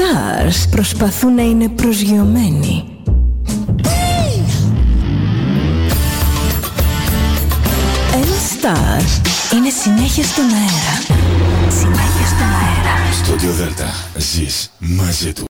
Stars προσπαθούν να είναι προσγειωμένοι. Ένα Star είναι συνέχεια στον αέρα. Συνέχεια στον αέρα. Στο Δέλτα ζεις μαζί του.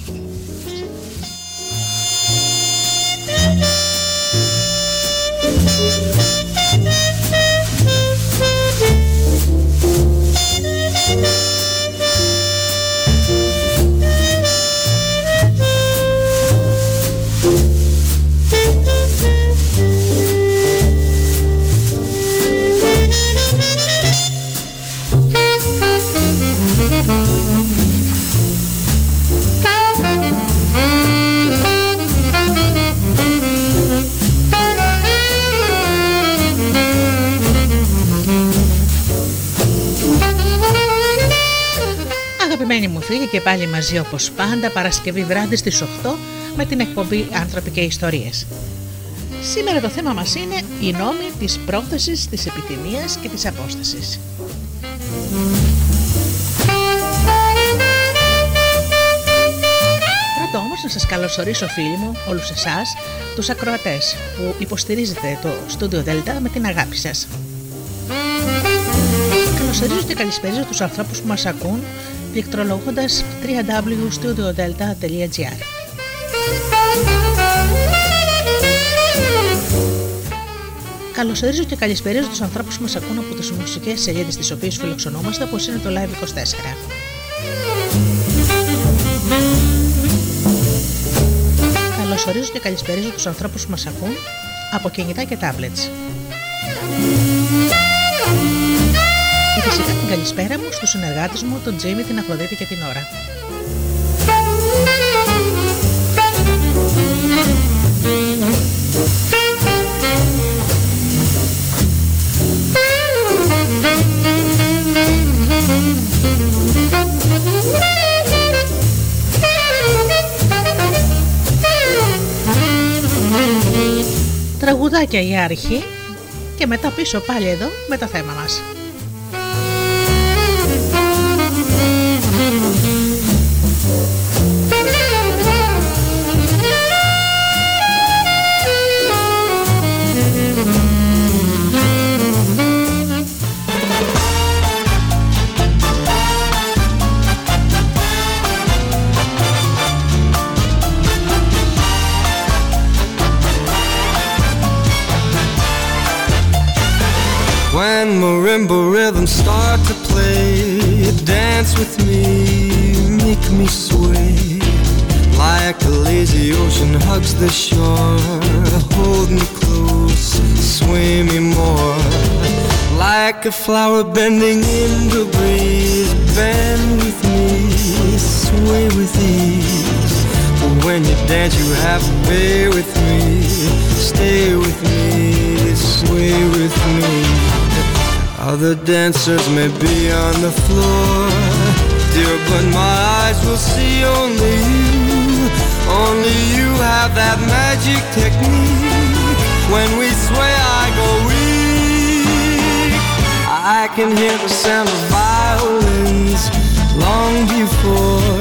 Και πάλι μαζί όπως πάντα Παρασκευή βράδυ στις 8 με την εκπομπή «Άνθρωποι και Ιστορίες». Σήμερα το θέμα μας είναι οι νόμοι της πρόθεσης, της επιτιμίας και της απόστασης. Πρώτα όμως να σας καλωσορίσω φίλοι μου, όλους εσάς, τους ακροατές που υποστηρίζετε το Studio Delta με την αγάπη σας. Καλωσορίζω και καλησπέριζω τους ανθρώπους που μας ακούν πληκτρολογώντας www.studiodelta.gr Καλωσορίζω και καλησπέριζω τους ανθρώπους που μας ακούν από τις μουσικές σελίδες τις οποίες φιλοξενόμαστε όπως είναι το Live24. Καλωσορίζω και καλησπέριζω τους ανθρώπους που μας ακούν από κινητά και tablets. Και φυσικά την καλησπέρα μου στους συνεργάτες μου, τον Τζίμι, την Αφροδίτη και την Ώρα. Τραγουδάκια η αρχή και μετά πίσω πάλι εδώ με το θέμα μας. Flower bending in the breeze, bend with me, sway with ease. But when you dance, you have to be with me, stay with me, sway with me. Other dancers may be on the floor, dear, but my eyes will see only you. Only you have that magic technique. When we sway, I go can hear the sound of violins long before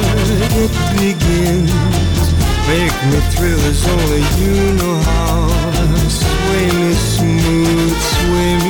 it begins. Make me thrill as only you know how. Sway me smooth, sway me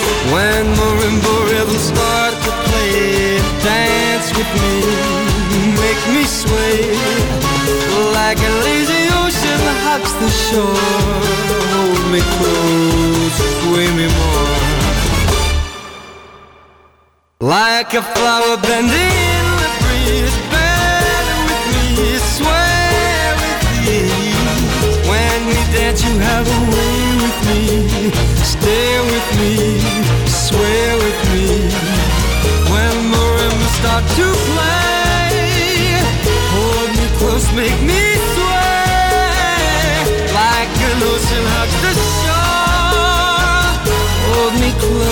When marimba rhythms start to play, dance with me, make me sway like a lazy ocean hugs the shore. Hold me close, sway me more. Like a flower bending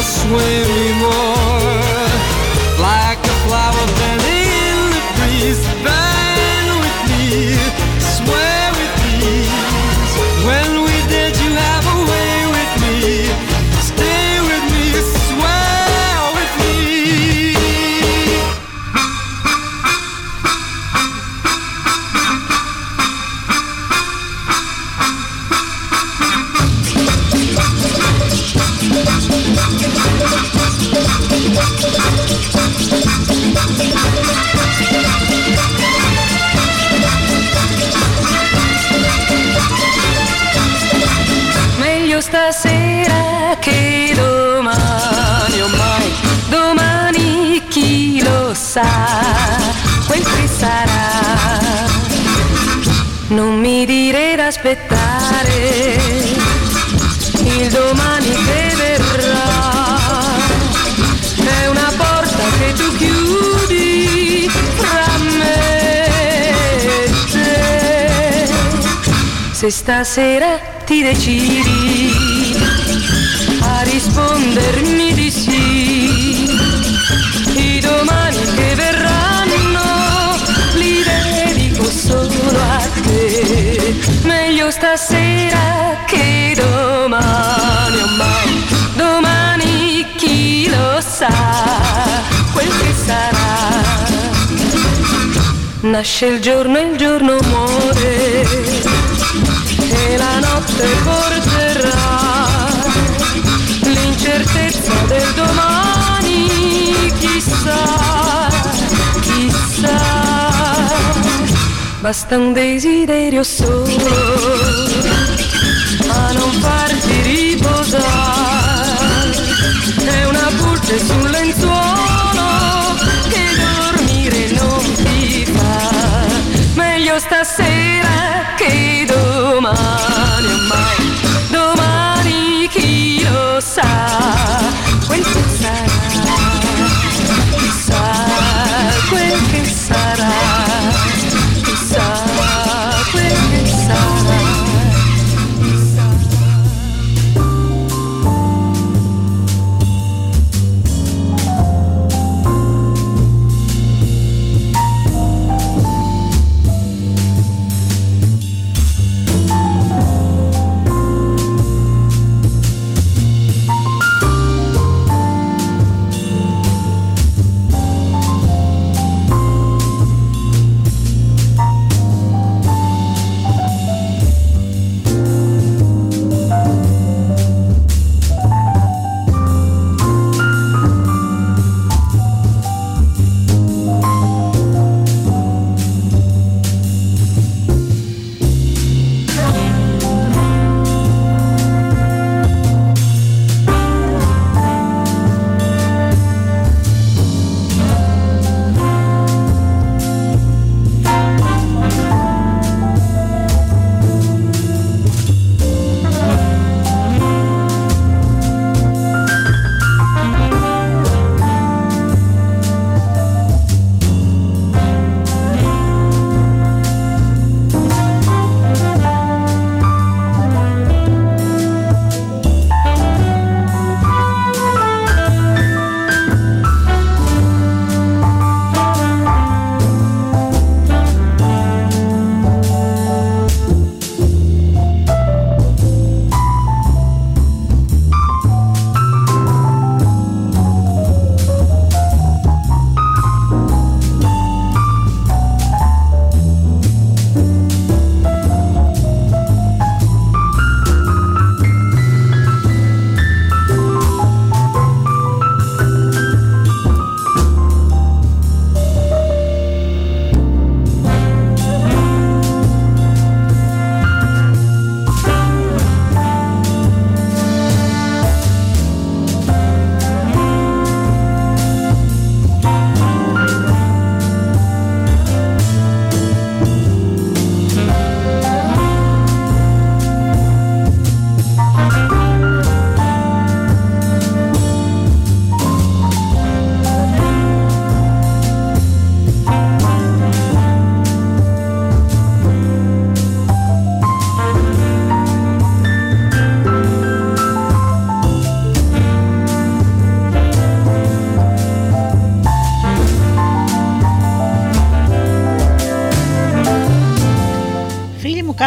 swim anymore. Stasera ti decidi a rispondermi di sì, i domani che verranno li dedico solo a te. Meglio stasera che domani, ormai domani chi lo sa, quel che sarà. Nasce il giorno e il giorno muore notte porterà l'incertezza del domani, chissà, chissà, basta un desiderio solo a non farti riposare, è una pulce sul lenzuolo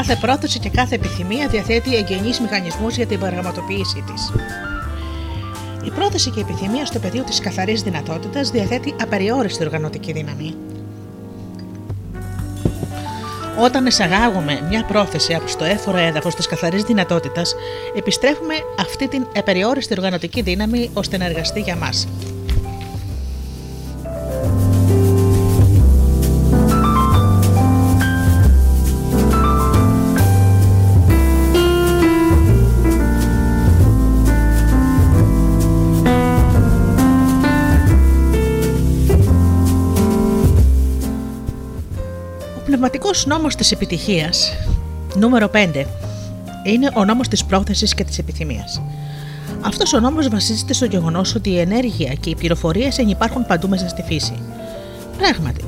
Κάθε πρόθεση και κάθε επιθυμία διαθέτει εγγενείς μηχανισμούς για την πραγματοποίησή της. Η πρόθεση και η επιθυμία στο πεδίο της καθαρής δυνατότητας διαθέτει απεριόριστη οργανωτική δύναμη. Όταν εισαγάγουμε μια πρόθεση από το έφορο έδαφος της καθαρής δυνατότητας, επιστρέφουμε αυτή την απεριόριστη οργανωτική δύναμη ώστε να εργαστεί για μας. Πνευματικός νόμος της επιτυχίας, νούμερο 5, είναι ο νόμος της πρόθεσης και της επιθυμίας. Αυτός ο νόμος βασίζεται στο γεγονός ότι η ενέργεια και οι πληροφορίες ενυπάρχουν παντού μέσα στη φύση. Πράγματι,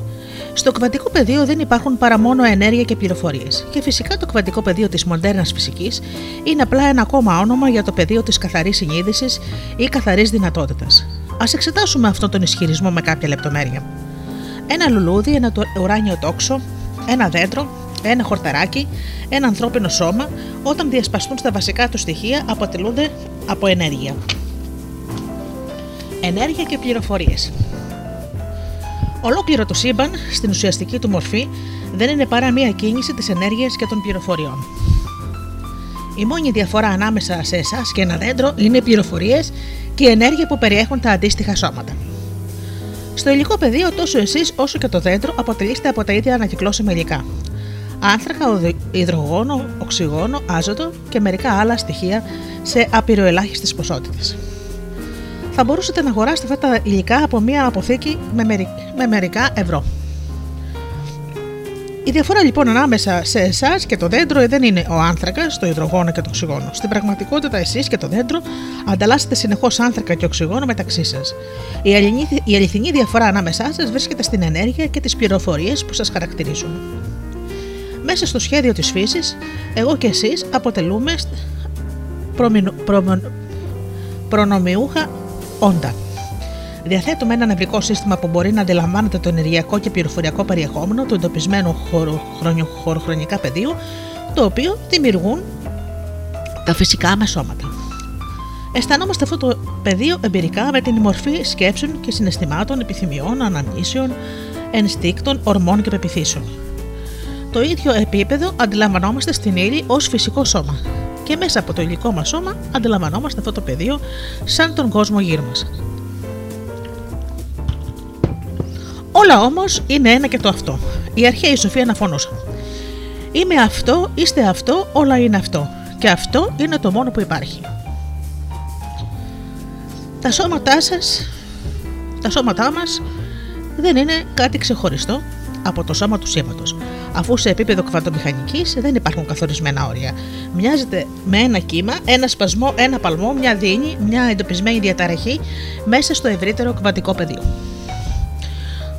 στο κβαντικό πεδίο δεν υπάρχουν παρά μόνο ενέργεια και πληροφορίες. Και φυσικά το κβαντικό πεδίο της μοντέρνας φυσικής είναι απλά ένα ακόμα όνομα για το πεδίο της καθαρής συνείδησης ή καθαρής δυνατότητας. Α εξετάσουμε αυτόν τον ισχυρισμό με κάποια λεπτομέρεια. Ένα λουλούδι, ένα ουράνιο τόξο, ένα δέντρο, ένα χορταράκι, ένα ανθρώπινο σώμα, όταν διασπαστούν στα βασικά του στοιχεία, αποτελούνται από ενέργεια. Ενέργεια και πληροφορίες. Ολόκληρο το σύμπαν, στην ουσιαστική του μορφή, δεν είναι παρά μία κίνηση της ενέργειας και των πληροφοριών. Η μόνη διαφορά ανάμεσα σε εσάς και ένα δέντρο είναι οι πληροφορίες και η ενέργεια που περιέχουν τα αντίστοιχα σώματα. Στο υλικό πεδίο, τόσο εσείς όσο και το δέντρο αποτελείστε από τα ίδια ανακυκλώσιμα υλικά. Άνθρακα, υδρογόνο, οξυγόνο, άζωτο και μερικά άλλα στοιχεία σε απειροελάχιστες ποσότητες. Θα μπορούσατε να αγοράσετε αυτά τα υλικά από μια αποθήκη με μερικά ευρώ. Η διαφορά λοιπόν ανάμεσα σε εσάς και το δέντρο δεν είναι ο άνθρακας, το υδρογόνο και το οξυγόνο. Στην πραγματικότητα, εσείς και το δέντρο ανταλλάσσετε συνεχώς άνθρακα και οξυγόνο μεταξύ σας. Η αληθινή διαφορά ανάμεσά σας βρίσκεται στην ενέργεια και τις πληροφορίες που σας χαρακτηρίζουν. Μέσα στο σχέδιο της φύσης, εγώ και εσείς αποτελούμε προνομιούχα όντα. Διαθέτουμε ένα νευρικό σύστημα που μπορεί να αντιλαμβάνεται το ενεργειακό και πληροφοριακό περιεχόμενο του εντοπισμένου χωροχρονικά πεδίου, το οποίο δημιουργούν τα φυσικά μας σώματα. Αισθανόμαστε αυτό το πεδίο εμπειρικά με την μορφή σκέψεων και συναισθημάτων, επιθυμιών, αναμνήσεων, ενστίκτων, ορμών και πεπιθήσεων. Το ίδιο επίπεδο αντιλαμβανόμαστε στην ύλη ως φυσικό σώμα και μέσα από το υλικό μας σώμα αντιλαμβανόμαστε αυτό το πεδίο σαν τον κόσμο γύρω μας. Όλα όμως είναι ένα και το αυτό. Η αρχαία Σοφία αναφωνούσαν. Είμαι αυτό, είστε αυτό, όλα είναι αυτό. Και αυτό είναι το μόνο που υπάρχει. Τα σώματά σας, τα σώματά μας δεν είναι κάτι ξεχωριστό από το σώμα του σήματος, αφού σε επίπεδο κβαντομηχανικής δεν υπάρχουν καθορισμένα όρια. Μοιάζεται με ένα κύμα, ένα σπασμό, ένα παλμό, μια δίνη, μια εντοπισμένη διαταραχή μέσα στο ευρύτερο κβαντικό πεδίο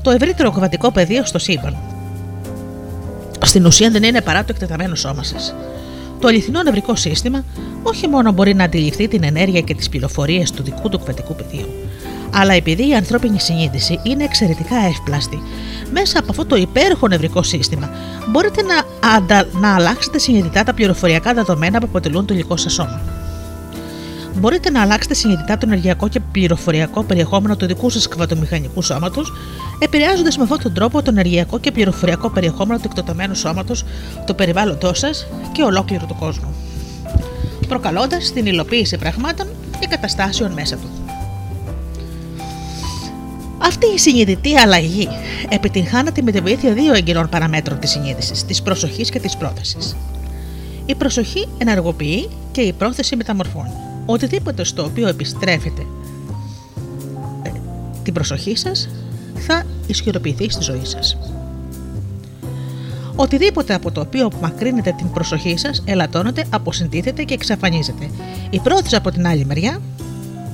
το ευρύτερο κβαντικό πεδίο στο σύμπαν. Στην ουσία δεν είναι παρά το εκτεταμένο σώμα σας. Το αληθινό νευρικό σύστημα όχι μόνο μπορεί να αντιληφθεί την ενέργεια και τις πληροφορίες του δικού του κβαντικού πεδίου, αλλά επειδή η ανθρώπινη συνείδηση είναι εξαιρετικά εύπλαστη, μέσα από αυτό το υπέροχο νευρικό σύστημα μπορείτε να, αντα... να αλλάξετε συνειδητά τα πληροφοριακά δεδομένα που αποτελούν το υλικό σας σώμα μπορείτε να αλλάξετε συνειδητά το ενεργειακό και πληροφοριακό περιεχόμενο του δικού σας κβατομηχανικού σώματος, επηρεάζοντας με αυτόν τον τρόπο το ενεργειακό και πληροφοριακό περιεχόμενο του εκτοταμένου σώματος, το περιβάλλοντό σας και ολόκληρο του κόσμου. Προκαλώντας την υλοποίηση πραγμάτων και καταστάσεων μέσα του. Αυτή η συνειδητή αλλαγή επιτυγχάνεται με τη βοήθεια δύο εγκυρών παραμέτρων της συνείδησης, της προσοχής και της πρόθεσης. Η προσοχή ενεργοποιεί και η πρόθεση μεταμορφώνει οτιδήποτε στο οποίο επιστρέφετε ε, την προσοχή σας θα ισχυροποιηθεί στη ζωή σας. Οτιδήποτε από το οποίο μακρύνετε την προσοχή σας ελαττώνεται, αποσυντήθεται και εξαφανίζεται. Η πρόθεση από την άλλη μεριά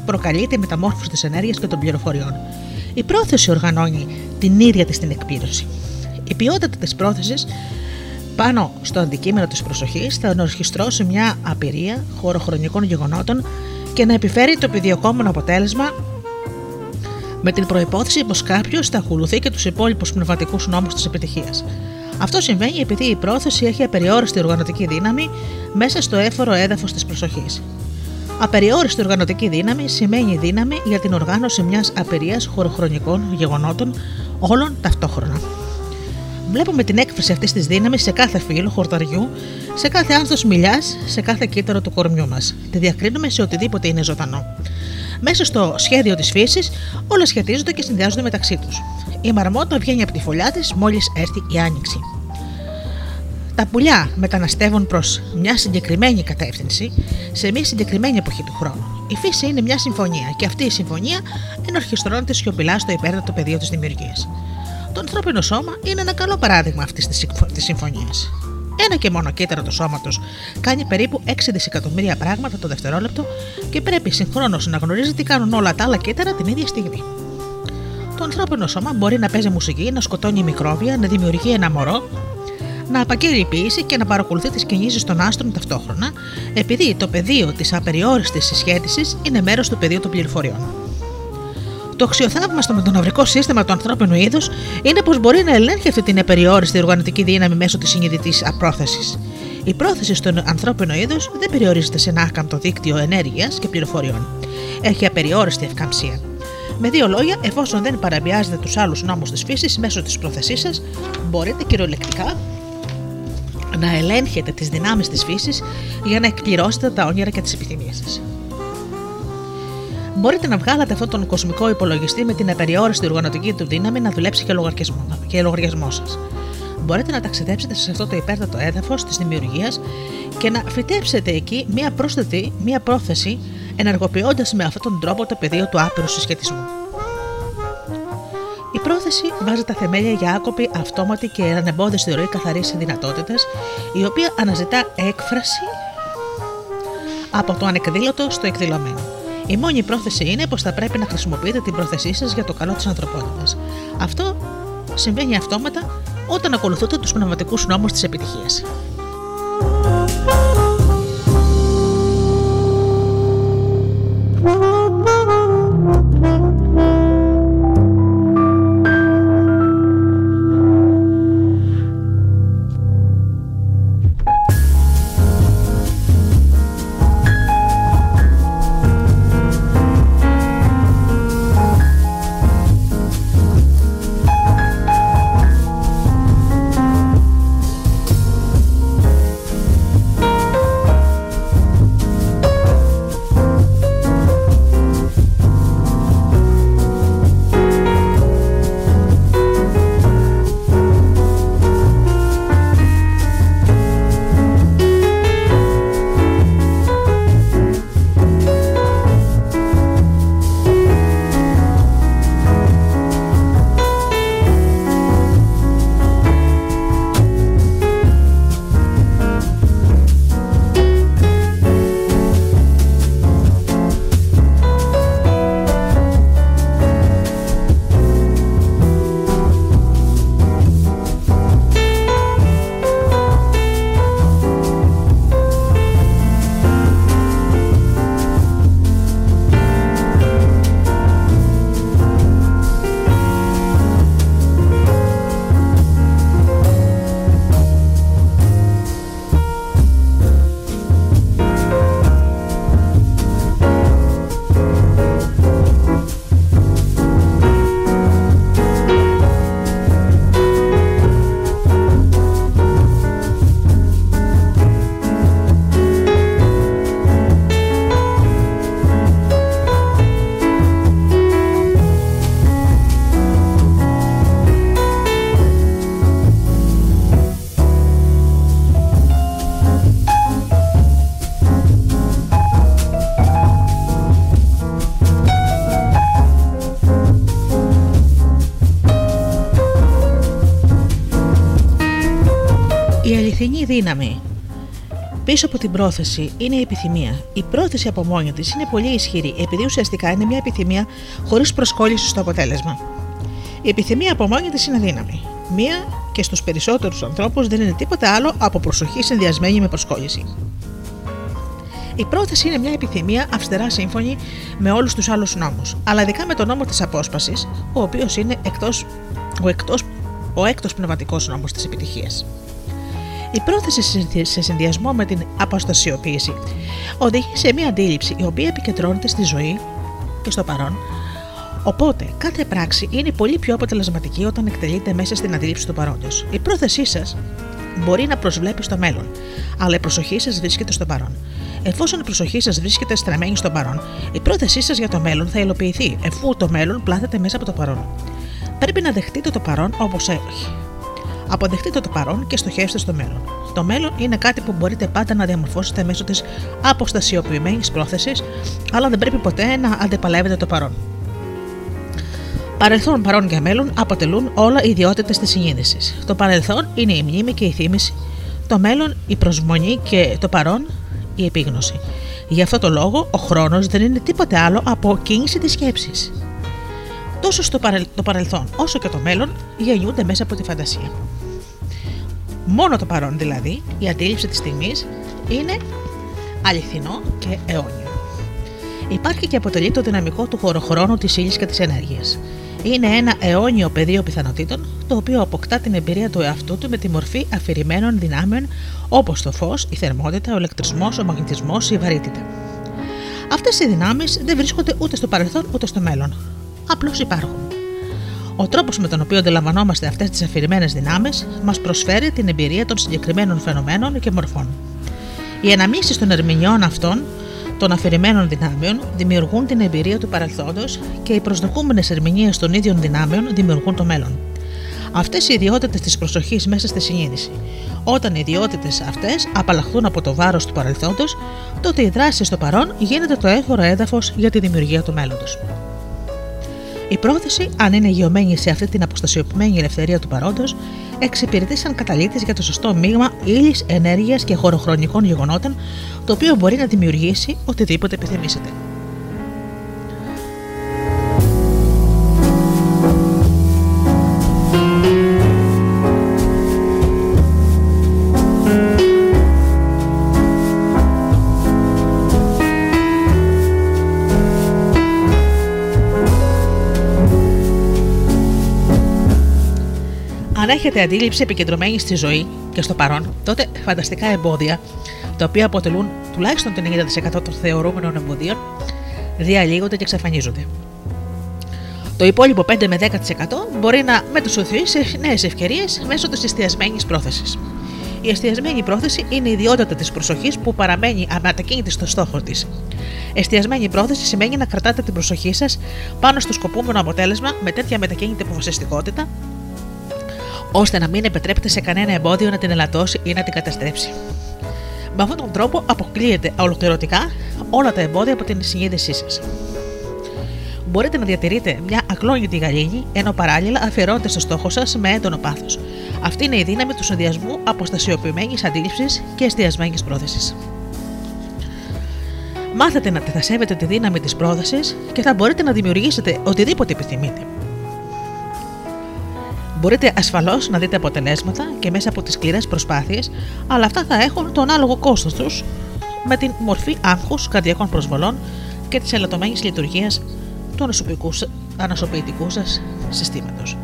προκαλεί τη μεταμόρφωση της ενέργειας και των πληροφοριών. Η πρόθεση οργανώνει την ίδια της την εκπλήρωση. Η ποιότητα της πρόθεσης πάνω στο αντικείμενο της προσοχής θα ενορχιστρώσει μια απειρία χωροχρονικών γεγονότων και να επιφέρει το επιδιωκόμενο αποτέλεσμα με την προϋπόθεση πως κάποιος θα ακολουθεί και τους υπόλοιπους πνευματικούς νόμους της επιτυχίας. Αυτό συμβαίνει επειδή η πρόθεση έχει απεριόριστη οργανωτική δύναμη μέσα στο έφορο έδαφος της προσοχής. Απεριόριστη οργανωτική δύναμη σημαίνει δύναμη για την οργάνωση μιας απειρίας χωροχρονικών γεγονότων όλων ταυτόχρονα. Βλέπουμε την έκφραση αυτής της δύναμης σε κάθε φύλλο χορταριού, σε κάθε άνθος μιλιάς, σε κάθε κύτταρο του κορμιού μας. Τη διακρίνουμε σε οτιδήποτε είναι ζωντανό. Μέσα στο σχέδιο της φύσης, όλα σχετίζονται και συνδυάζονται μεταξύ τους. Η μαρμότα βγαίνει από τη φωλιά της μόλις έρθει η άνοιξη. Τα πουλιά μεταναστεύουν προς μια συγκεκριμένη κατεύθυνση σε μια συγκεκριμένη εποχή του χρόνου. Η φύση είναι μια συμφωνία και αυτή η συμφωνία ενορχιστρώνεται σιωπηλάς στο υπέρτατο πεδίο της δημιουργίας. Το ανθρώπινο σώμα είναι ένα καλό παράδειγμα αυτής της συμφωνίας. Ένα και μόνο κύτταρο του σώματος κάνει περίπου 6 δισεκατομμύρια πράγματα το δευτερόλεπτο και πρέπει συγχρόνως να γνωρίζει τι κάνουν όλα τα άλλα κύτταρα την ίδια στιγμή. Το ανθρώπινο σώμα μπορεί να παίζει μουσική, να σκοτώνει μικρόβια, να δημιουργεί ένα μωρό, να απαγγέλει ποιήση και να παρακολουθεί τις κινήσεις των άστρων ταυτόχρονα, επειδή το πεδίο της απεριόριστης συσχέτισης είναι μέρος του πεδίου των πληροφοριών. Το αξιοθαύμαστο με το ναυρικό σύστημα του ανθρώπινου είδους είναι πως μπορεί να ελέγχει αυτή την απεριόριστη οργανωτική δύναμη μέσω της συνειδητής απρόθεσης. Η πρόθεση στον ανθρώπινο είδος δεν περιορίζεται σε ένα άκαμπτο δίκτυο ενέργειας και πληροφοριών. Έχει απεριόριστη ευκαμψία. Με δύο λόγια, εφόσον δεν παραβιάζετε τους άλλους νόμους της φύσης μέσω της πρόθεσής σας, μπορείτε κυριολεκτικά να ελέγχετε τις δυνάμεις της φύσης για να εκπληρώσετε τα όνειρα και τις επιθυμίες σας. Μπορείτε να βγάλετε αυτόν τον κοσμικό υπολογιστή με την απεριόριστη οργανωτική του δύναμη να δουλέψει και λογαριασμό, και λογαριασμός σας. Μπορείτε να ταξιδέψετε σε αυτό το υπέρτατο έδαφος της δημιουργίας και να φυτέψετε εκεί μία πρόσθετη, μία πρόθεση, ενεργοποιώντας με αυτόν τον τρόπο το πεδίο του άπειρου συσχετισμού. Η πρόθεση βάζει τα θεμέλια για άκοπη, αυτόματη και ανεμπόδιστη ροή καθαρής δυνατότητας, η οποία αναζητά έκφραση από το ανεκδήλωτο στο εκδηλωμένο. Η μόνη πρόθεση είναι πως θα πρέπει να χρησιμοποιείτε την πρόθεσή σας για το καλό της ανθρωπότητας. Αυτό συμβαίνει αυτόματα όταν ακολουθείτε τους πνευματικούς νόμους της επιτυχίας. Δύναμη. Πίσω από την πρόθεση είναι η επιθυμία. Η πρόθεση από μόνη της είναι πολύ ισχυρή, επειδή ουσιαστικά είναι μια επιθυμία χωρίς προσκόλληση στο αποτέλεσμα. Η επιθυμία από μόνη της είναι δύναμη. Μία και στους περισσότερους ανθρώπους δεν είναι τίποτα άλλο από προσοχή συνδυασμένη με προσκόλληση. Η πρόθεση είναι μια επιθυμία αυστηρά σύμφωνη με όλους τους άλλους νόμους, αλλά ειδικά με τον νόμο της απόσπασης, ο οποίος είναι εκτός, ο εκτός ο έκτος πνευματικός νόμος της επιτυχίας. Η πρόθεση σε συνδυασμό με την αποστασιοποίηση οδηγεί σε μια αντίληψη η οποία επικεντρώνεται στη ζωή και στο παρόν. Οπότε, κάθε πράξη είναι πολύ πιο αποτελεσματική όταν εκτελείται μέσα στην αντίληψη του παρόντος. Η πρόθεσή σας μπορεί να προσβλέπει στο μέλλον, αλλά η προσοχή σας βρίσκεται στο παρόν. Εφόσον η προσοχή σας βρίσκεται στραμμένη στο παρόν, η πρόθεσή σας για το μέλλον θα υλοποιηθεί, εφού το μέλλον πλάθεται μέσα από το παρόν. Πρέπει να δεχτείτε το παρόν όπως έχει. Αποδεχτείτε το παρόν και στοχεύστε στο μέλλον. Το μέλλον είναι κάτι που μπορείτε πάντα να διαμορφώσετε μέσω της αποστασιοποιημένης πρόθεσης, αλλά δεν πρέπει ποτέ να αντεπαλεύετε το παρόν. Παρελθόν, παρόν και μέλλον αποτελούν όλα ιδιότητες της συνείδησης. Το παρελθόν είναι η μνήμη και η θύμηση, το μέλλον η προσμονή και το παρόν η επίγνωση. Γι' αυτό το λόγο ο χρόνος δεν είναι τίποτε άλλο από κίνηση της σκέψης. Τόσο στο το παρελθόν όσο και το μέλλον γεννιούνται μέσα από τη φαντασία. Μόνο το παρόν δηλαδή, η αντίληψη της στιγμής, είναι αληθινό και αιώνιο. Υπάρχει και αποτελεί το δυναμικό του χωροχρόνου της ύλης και της ενέργειας. Είναι ένα αιώνιο πεδίο πιθανότητων, το οποίο αποκτά την εμπειρία του εαυτού του με τη μορφή αφηρημένων δυνάμεων όπως το φως, η θερμότητα, ο ηλεκτρισμός, ο μαγνητισμός, η βαρύτητα. Αυτές οι δυνάμεις δεν βρίσκονται ούτε στο παρελθόν ούτε στο μέλλον. Απλώς υπάρχουν. Ο τρόπος με τον οποίο αντιλαμβανόμαστε αυτές τις αφηρημένες δυνάμεις μας προσφέρει την εμπειρία των συγκεκριμένων φαινομένων και μορφών. Οι αναμίξει των ερμηνεών αυτών των αφηρημένων δυνάμεων δημιουργούν την εμπειρία του παρελθόντος και οι προσδοκούμενες ερμηνείες των ίδιων δυνάμεων δημιουργούν το μέλλον. Αυτές οι ιδιότητες της προσοχής μέσα στη συνείδηση. Όταν οι ιδιότητες αυτές απαλλαχθούν από το βάρος του παρελθόντος, τότε η δράση στο παρόν γίνεται το έφορο έδαφος για τη δημιουργία του μέλλοντος. Η πρόθεση, αν είναι γεωμένη σε αυτή την αποστασιοποιημένη ελευθερία του παρόντος, εξυπηρετεί σαν καταλήτης για το σωστό μείγμα ύλης, ενέργειας και χωροχρονικών γεγονότων, το οποίο μπορεί να δημιουργήσει οτιδήποτε επιθυμήσετε. Έχετε αντίληψη επικεντρωμένη στη ζωή και στο παρόν, τότε φανταστικά εμπόδια, τα οποία αποτελούν τουλάχιστον το 90% των θεωρούμενων εμποδίων, διαλύονται και εξαφανίζονται. Το υπόλοιπο 5 με 10% μπορεί να μετουσιωθεί σε νέες ευκαιρίες μέσω της εστιασμένης πρόθεσης. Η εστιασμένη πρόθεση είναι η ιδιότητα της προσοχής που παραμένει αμετακίνητη στο στόχο της. Εστιασμένη πρόθεση σημαίνει να κρατάτε την προσοχή σας πάνω στο σκοπούμενο αποτέλεσμα με τέτοια μετακίνητη αποφασιστικότητα ώστε να μην επιτρέπεται σε κανένα εμπόδιο να την ελαττώσει ή να την καταστρέψει. Με αυτόν τον τρόπο αποκλείεται ολοκληρωτικά όλα τα εμπόδια από την συνείδησή σας. Μπορείτε να διατηρείτε μια ακλόνητη γαλήνη, ενώ παράλληλα αφιερώνετε στο στόχο σας με έντονο πάθος. Αυτή είναι η δύναμη του συνδυασμού αποστασιοποιημένης αντίληψης και εστιασμένης πρόθεσης. Μάθετε να τεθασεύετε τη δύναμη της πρόθεσης και θα μπορείτε να δημιουργήσετε οτιδήποτε επιθυμείτε. Μπορείτε ασφαλώς να δείτε αποτελέσματα και μέσα από τις σκληρές προσπάθειες, αλλά αυτά θα έχουν τον άλογο κόστος τους με την μορφή άγχους, καρδιακών προσβολών και της ελαττωμένης λειτουργίας του ανασωπητικού σας συστήματος.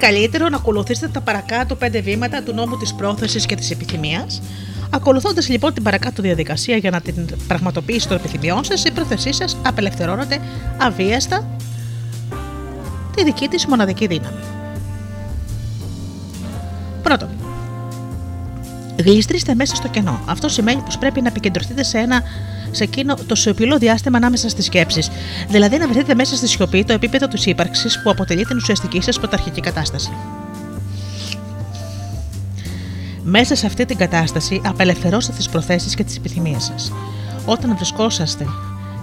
Καλύτερο να ακολουθήσετε τα παρακάτω πέντε βήματα του νόμου της πρόθεσης και της επιθυμίας. Ακολουθώντας λοιπόν την παρακάτω διαδικασία για να την πραγματοποιήσει των επιθυμιών σας, η πρόθεσή σας απελευθερώνεται αβίαστα τη δική της μοναδική δύναμη. Πρώτον, γλιστρίστε μέσα στο κενό. Αυτό σημαίνει πως πρέπει να επικεντρωθείτε σε ένα σε εκείνο το σιωπηλό διάστημα ανάμεσα στις σκέψεις. Δηλαδή να βρεθείτε μέσα στη σιωπή το επίπεδο της ύπαρξης που αποτελεί την ουσιαστική σας πρωταρχική κατάσταση. Μέσα σε αυτή την κατάσταση απελευθερώστε τις προθέσεις και τις επιθυμίες σας. Όταν βρισκόσαστε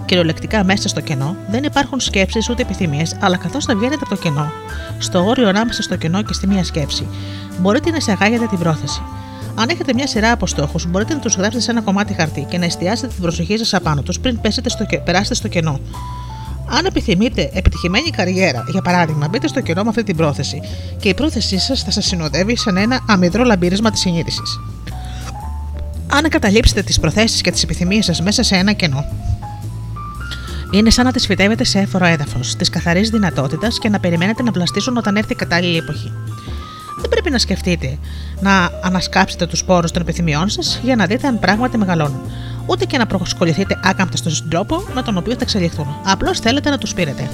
κυριολεκτικά μέσα στο κενό, δεν υπάρχουν σκέψεις ούτε επιθυμίες, αλλά καθώς θα βγαίνετε από το κενό, στο όριο ανάμεσα στο κενό και στη μία σκέψη, μπορείτε να εισαγάγετε την πρόθεση. Αν έχετε μια σειρά από στόχους, μπορείτε να τους γράψετε σε ένα κομμάτι χαρτί και να εστιάσετε την προσοχή σας απάνω τους πριν πέσετε στο, περάσετε στο κενό. Αν επιθυμείτε επιτυχημένη καριέρα, για παράδειγμα, μπείτε στο κενό με αυτή την πρόθεση και η πρόθεσή σας θα σας συνοδεύει σαν ένα αμυδρό λαμπύρισμα της συνείδησης. Αν εγκαταλείψετε τις προθέσεις και τις επιθυμίες σας μέσα σε ένα κενό, είναι σαν να τις φυτεύετε σε έφορο έδαφος τη καθαρής δυνατότητας και να περιμένετε να βλαστήσουν όταν έρθει η κατάλληλη εποχή. Δεν πρέπει να σκεφτείτε να ανασκάψετε τους πόρους των επιθυμιών σας για να δείτε αν πράγματι μεγαλώνουν. Ούτε και να προσκοληθείτε άκαμπτα στον τρόπο με τον οποίο θα εξελιχθούν. Απλώς θέλετε να τους πήρετε.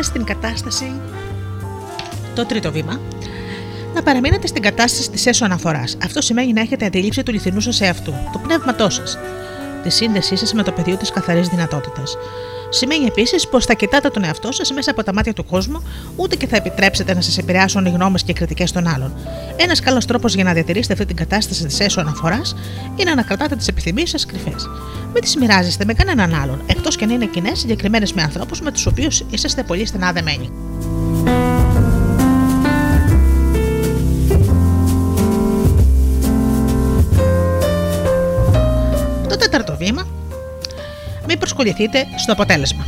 Παραμείνετε στην κατάσταση. Το τρίτο βήμα. Να παραμείνετε στην κατάσταση της έσω αναφοράς. Αυτό σημαίνει να έχετε αντίληψη του λιθινού σας εαυτού, του πνεύματός σας, τη σύνδεσή σας με το πεδίο της καθαρής δυνατότητας. Σημαίνει επίσης πως θα κοιτάτε τον εαυτό σας μέσα από τα μάτια του κόσμου, ούτε και θα επιτρέψετε να σας επηρεάσουν οι γνώμες και οι κριτικές των άλλων. Ένας καλός τρόπος για να διατηρήσετε αυτή την κατάσταση της έσω αναφοράς είναι να κρατάτε τις επιθυμίες σας κρυφές. Μην τις μοιράζεστε με κανέναν άλλον, εκτός και αν είναι κοινές συγκεκριμένες με ανθρώπους με τους οποίους είσαστε πολύ στενά δεμένοι. Το τέταρτο βήμα μην προσκοληθείτε στο αποτέλεσμα.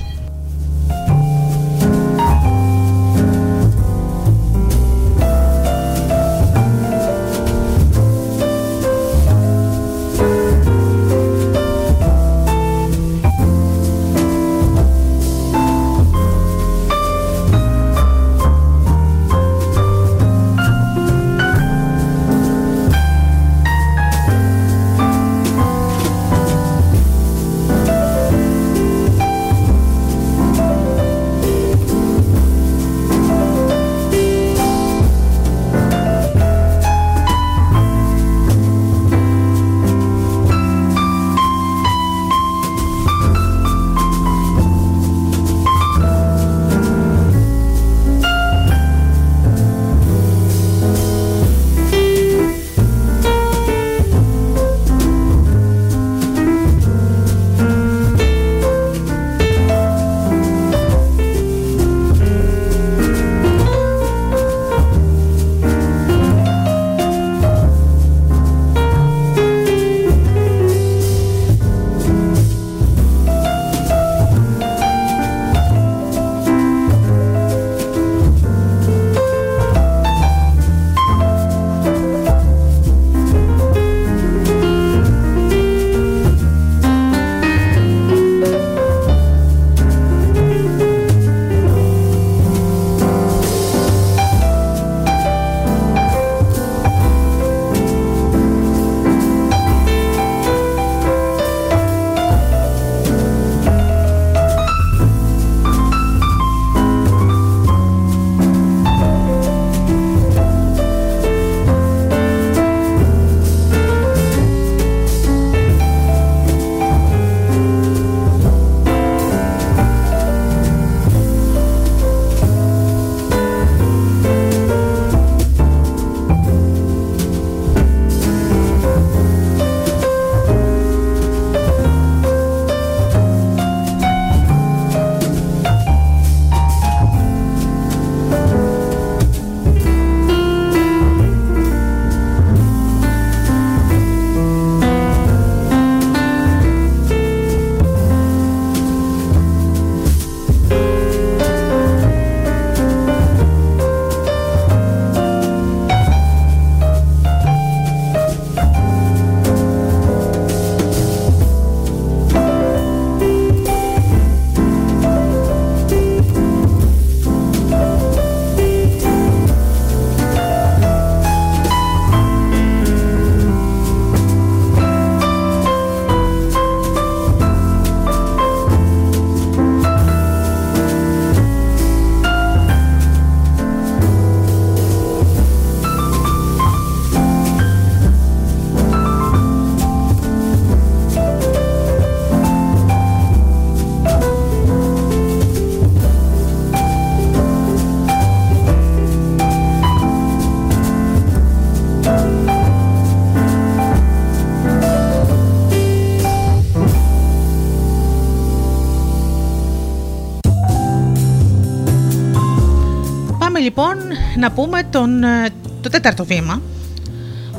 Λοιπόν να πούμε τον, ε, το τέταρτο βήμα,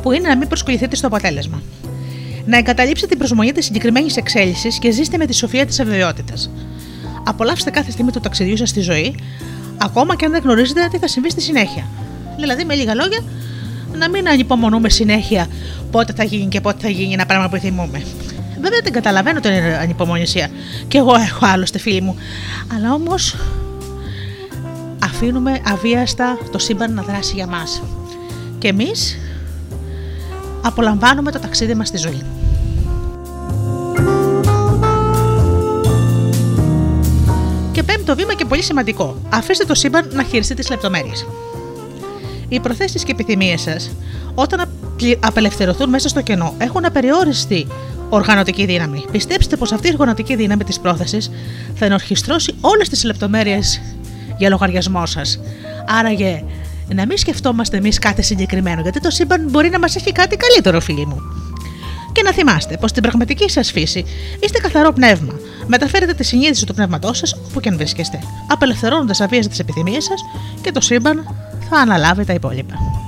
που είναι να μην προσκοληθείτε στο αποτέλεσμα. Να εγκαταλείψετε την προσμονή της συγκεκριμένης εξέλιξη και ζήστε με τη σοφία της αβεβαιότητας. Απολαύστε κάθε στιγμή του ταξιδιού σας στη ζωή, ακόμα και αν δεν γνωρίζετε τι θα συμβεί στη συνέχεια. Δηλαδή, με λίγα λόγια, να μην ανυπομονούμε συνέχεια πότε θα γίνει και πότε θα γίνει ένα πράγμα που θυμούμε. Βέβαια, δεν καταλαβαίνω την ανυπομονησία. Και εγώ έχω άλλωστε φίλοι μου. Αλλά όμως αφήνουμε αβίαστα το σύμπαν να δράσει για μας. Και εμείς απολαμβάνουμε το ταξίδι μας στη ζωή. Και πέμπτο βήμα και πολύ σημαντικό. Αφήστε το σύμπαν να χειριστεί τις λεπτομέρειες. Οι προθέσεις και επιθυμίες σας, όταν απελευθερωθούν μέσα στο κενό, έχουν απεριόριστη οργανωτική δύναμη. Πιστέψτε πως αυτή η οργανωτική δύναμη της πρόθεσης θα ενορχιστρώσει όλες τις λεπτομέρειες για λογαριασμό σας. Άραγε, να μην σκεφτόμαστε εμείς κάτι συγκεκριμένο, γιατί το σύμπαν μπορεί να μας έχει κάτι καλύτερο, φίλοι μου. Και να θυμάστε πως στην πραγματική σας φύση είστε καθαρό πνεύμα. Μεταφέρετε τη συνείδηση του πνεύματός σας όπου και αν βρίσκεστε, απελευθερώνοντας αβίαστα τις επιθυμίες σας και το σύμπαν θα αναλάβει τα υπόλοιπα.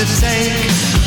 the take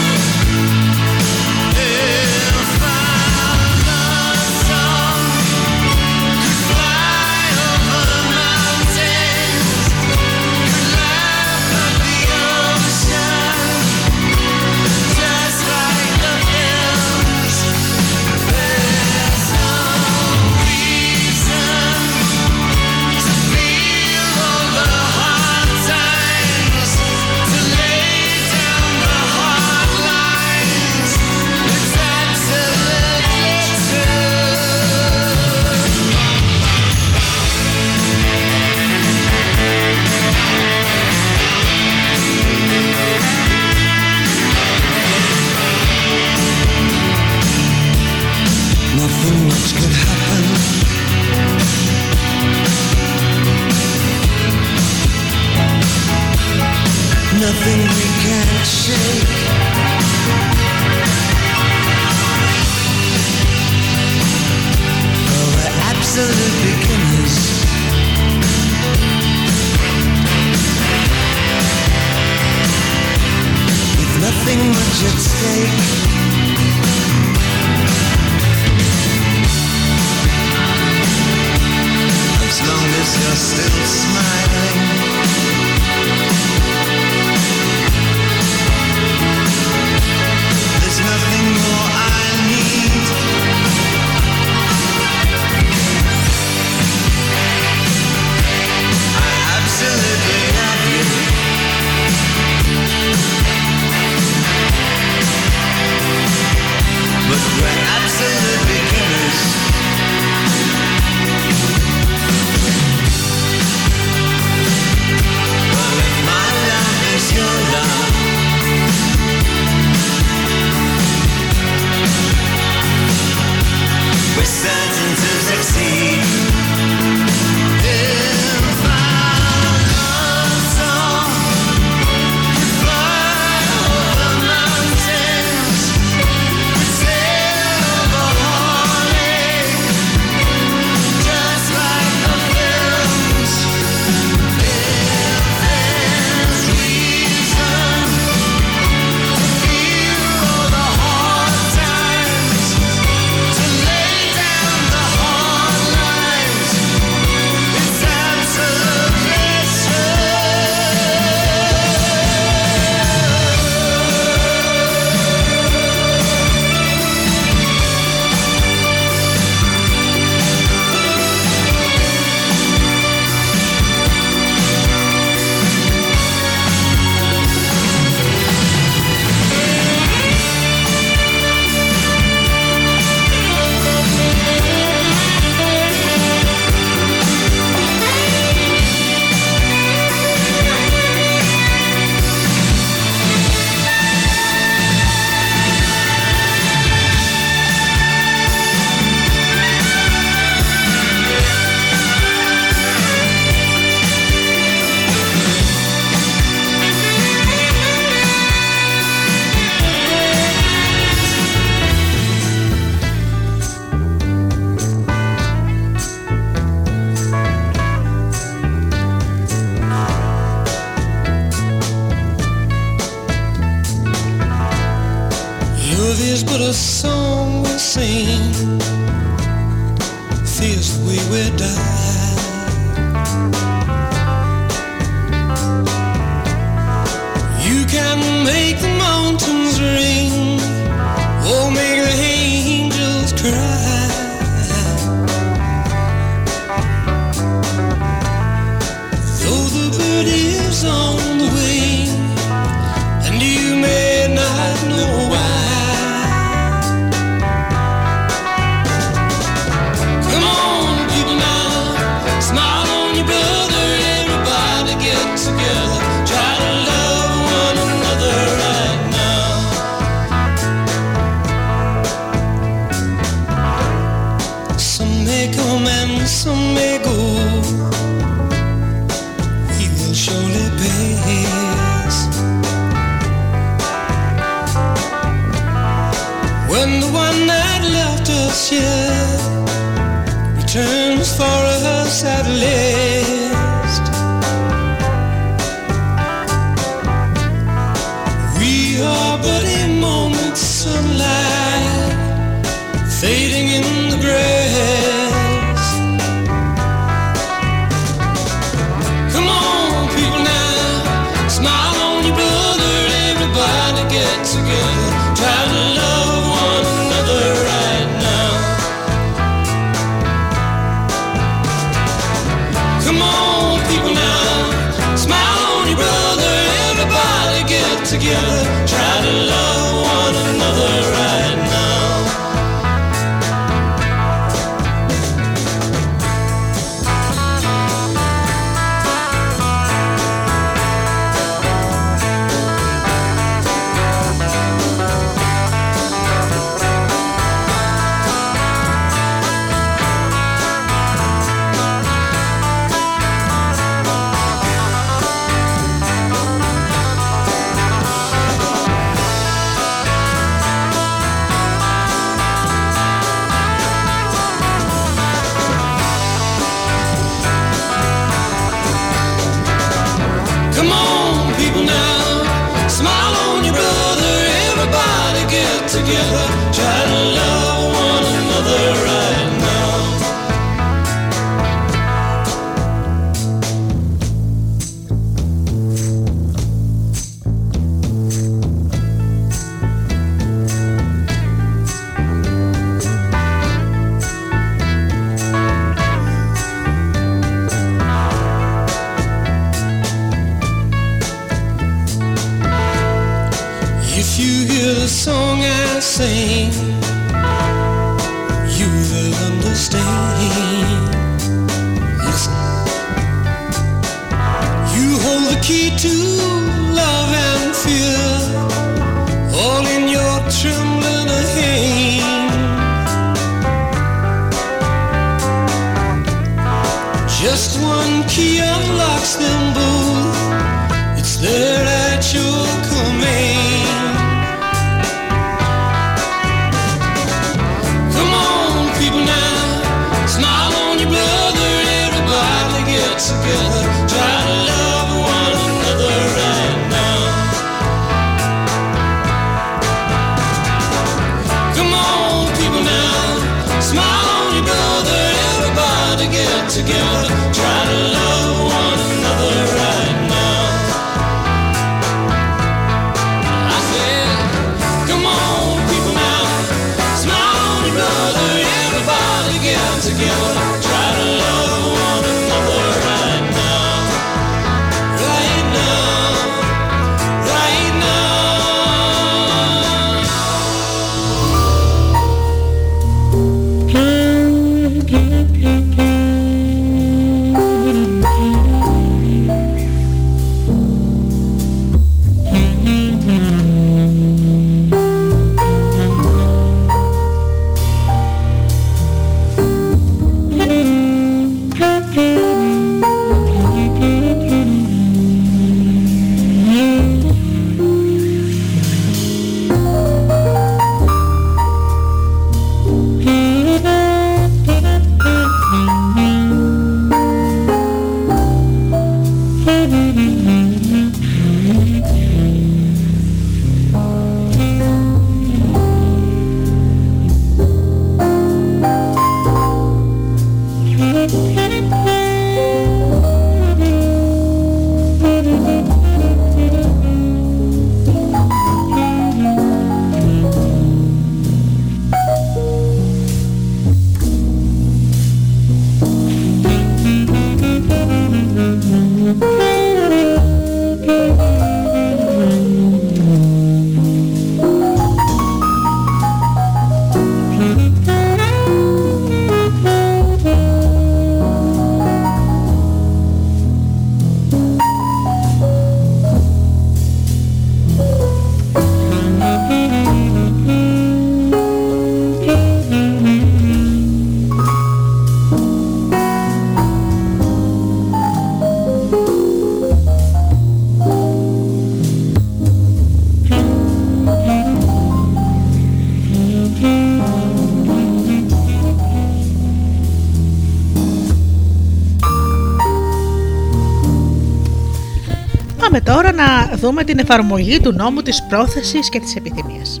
να δούμε την εφαρμογή του νόμου της πρόθεσης και της επιθυμίας.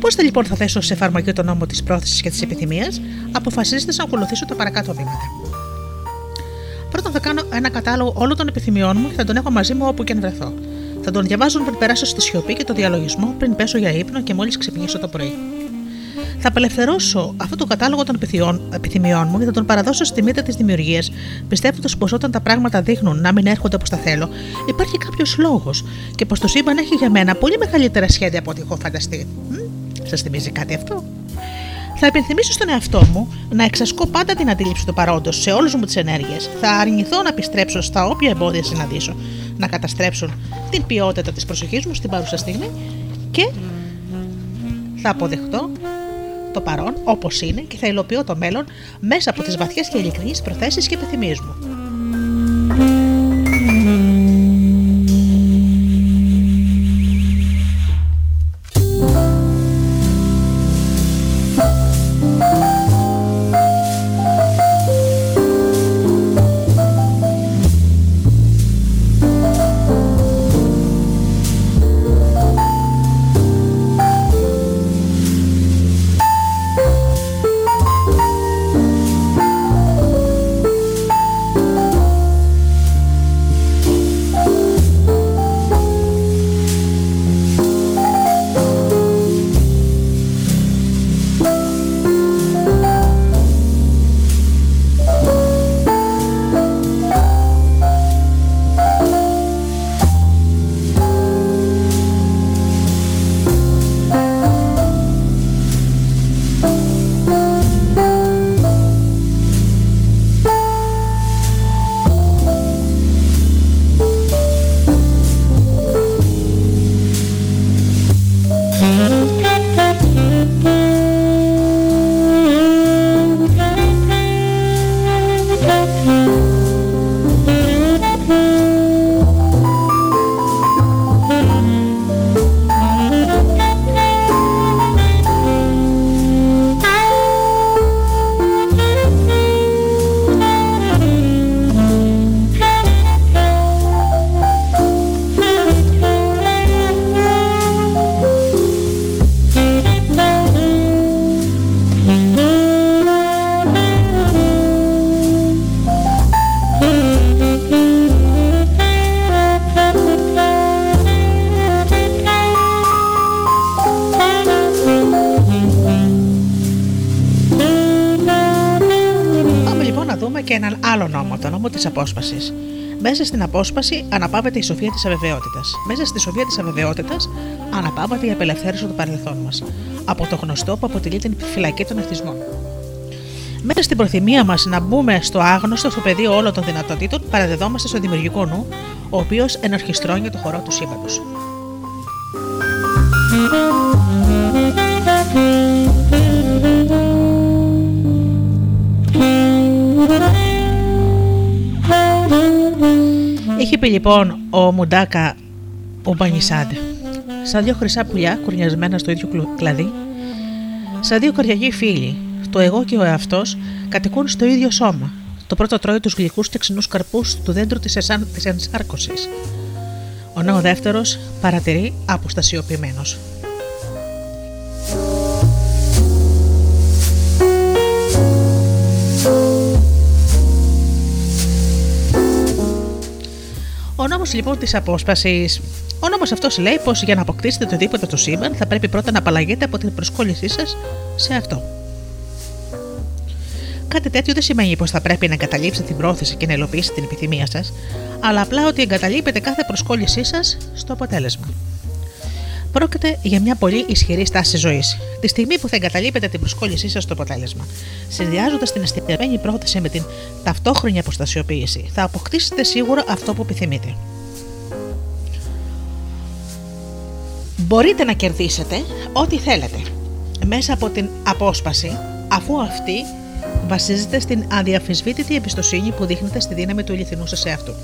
Πώς θα λοιπόν θα θέσω σε εφαρμογή το νόμο της πρόθεσης και της επιθυμίας, αποφασίστε να ακολουθήσω τα παρακάτω βήματα. Πρώτον θα κάνω ένα κατάλογο όλων των επιθυμιών μου και θα τον έχω μαζί μου όπου και αν βρεθώ. Θα τον διαβάζω πριν περάσω στη σιωπή και το διαλογισμό πριν πέσω για ύπνο και μόλις ξυπνήσω το πρωί. Θα απελευθερώσω αυτό το κατάλογο των επιθυμιών, επιθυμιών μου και θα τον παραδώσω στη μύτα της δημιουργίας, πιστεύοντας πως όταν τα πράγματα δείχνουν να μην έρχονται όπως τα θέλω, υπάρχει κάποιος λόγος και πως το σύμπαν έχει για μένα πολύ μεγαλύτερα σχέδια από ό,τι έχω φανταστεί. Σας θυμίζει κάτι αυτό; Θα υπενθυμίσω στον εαυτό μου να εξασκώ πάντα την αντίληψη του παρόντος σε όλε μου τις ενέργειες. Θα αρνηθώ να επιστρέψω στα όποια εμπόδια συναντήσω, να καταστρέψουν την ποιότητα της προσοχής μου στην παρούσα στιγμή και θα αποδεχτώ το παρόν όπως είναι και θα υλοποιώ το μέλλον μέσα από τις βαθιές και ειλικρινείς προθέσεις και επιθυμίες μου. Της απόσπασης. Μέσα στην απόσπαση αναπαύεται η σοφία της αβεβαιότητας. Μέσα στη σοφία της αβεβαιότητας αναπαύεται η απελευθέρωση του παρελθόν μας. Από το γνωστό που αποτελεί την φυλακή των εθισμών. Μέσα στην προθυμία μας να μπούμε στο άγνωστο, στο πεδίο όλων των δυνατοτήτων, παραδεδόμαστε στο δημιουργικό νου, ο οποίος ενορχιστρώνει το χορό του σύμπαντος. Λοιπόν ο Μουντάκα ο Μπανισάντε. Σαν δύο χρυσά πουλιά κουρνιασμένα στο ίδιο κλου- κλαδί, σαν δύο κοριαγοί φίλοι, το εγώ και ο εαυτός κατοικούν στο ίδιο σώμα. Το πρώτο τρώει τους γλυκούς και ξινούς καρπούς του δέντρου της ενσάρκωσης. Ο ο δεύτερος παρατηρεί αποστασιοποιημένος. Λοιπόν της απόσπασης. Ο νόμος αυτός λέει πως για να αποκτήσετε οτιδήποτε το σύμπαν θα πρέπει πρώτα να απαλλαγείτε από την προσκόλλησή σας σε αυτό. Κάτι τέτοιο δεν σημαίνει πως θα πρέπει να εγκαταλείψετε την πρόθεση και να υλοποιήσετε την επιθυμία σας, αλλά απλά ότι εγκαταλείπετε κάθε προσκόλλησή σας στο αποτέλεσμα. Πρόκειται για μια πολύ ισχυρή στάση ζωής. Τη στιγμή που θα εγκαταλείπετε την προσκόλλησή σας στο αποτέλεσμα, συνδυάζοντας την εστιασμένη πρόθεση με την ταυτόχρονη αποστασιοποίηση, θα αποκτήσετε σίγουρα αυτό που επιθυμείτε. Μπορείτε να κερδίσετε ό,τι θέλετε μέσα από την απόσπαση, αφού αυτή βασίζεται στην αδιαφυσβήτητη εμπιστοσύνη που δείχνετε στη δύναμη του ηλιθινού σας εαυτού.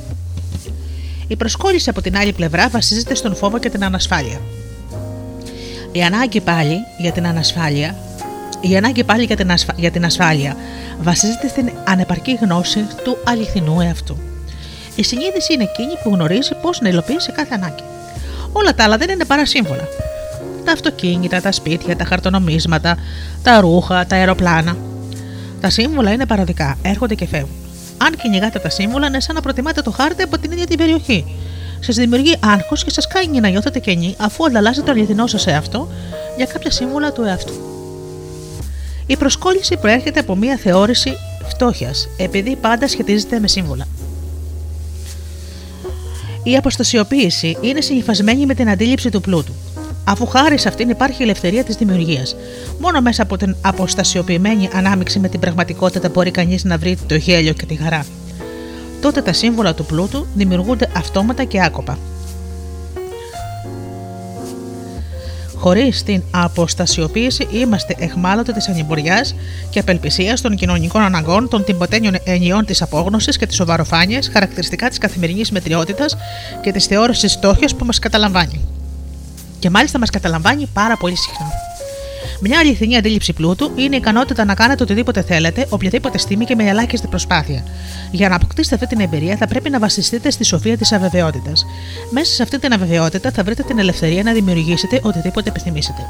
Η προσκόλληση από την άλλη πλευρά βασίζεται στον φόβο και την ανασφάλεια. Η ανάγκη πάλι για την ανασφάλεια, η ανάγκη πάλι για την, ασφα- για την ασφάλεια βασίζεται στην ανεπαρκή γνώση του αληθινού εαυτού. Η συνείδηση είναι εκείνη που γνωρίζει πώς να υλοποιήσει κάθε ανάγκη. Όλα τα άλλα δεν είναι παρά σύμβολα. Τα αυτοκίνητα, τα σπίτια, τα χαρτονομίσματα, τα ρούχα, τα αεροπλάνα. Τα σύμβολα είναι παροδικά, έρχονται και φεύγουν. Αν κυνηγάτε τα σύμβολα, είναι σαν να προτιμάτε το χάρτη από την ίδια την περιοχή. Σας δημιουργεί άγχος και σας κάνει να νιώθετε κενή αφού ανταλλάσσετε το αληθινό σας εαυτό για κάποια σύμβολα του εαυτού. Η προσκόλληση προέρχεται από μια θεώρηση φτώχειας, επειδή πάντα σχετίζεται με σύμβολα. Η αποστασιοποίηση είναι συνυφασμένη με την αντίληψη του πλούτου. Αφού χάρη σε αυτήν υπάρχει η ελευθερία της δημιουργίας. Μόνο μέσα από την αποστασιοποιημένη ανάμειξη με την πραγματικότητα μπορεί κανείς να βρει το γέλιο και τη χαρά. Τότε τα σύμβολα του πλούτου δημιουργούνται αυτόματα και άκοπα. Χωρίς την αποστασιοποίηση είμαστε εχμάλωτοι της ανημποριάς και απελπισίας των κοινωνικών αναγκών, των τυμποτένιων ενιών της απόγνωσης και της σοβαροφάνειας, χαρακτηριστικά της καθημερινής μετριότητας και της θεώρησης στόχιας που μας καταλαμβάνει. Και μάλιστα μας καταλαμβάνει πάρα πολύ συχνά. Μια αληθινή αντίληψη πλούτου είναι η ικανότητα να κάνετε οτιδήποτε θέλετε, οποιαδήποτε στιγμή και με ελάχιστη προσπάθεια. Για να αποκτήσετε αυτή την εμπειρία, θα πρέπει να βασιστείτε στη σοφία της αβεβαιότητας. Μέσα σε αυτή την αβεβαιότητα θα βρείτε την ελευθερία να δημιουργήσετε οτιδήποτε επιθυμήσετε.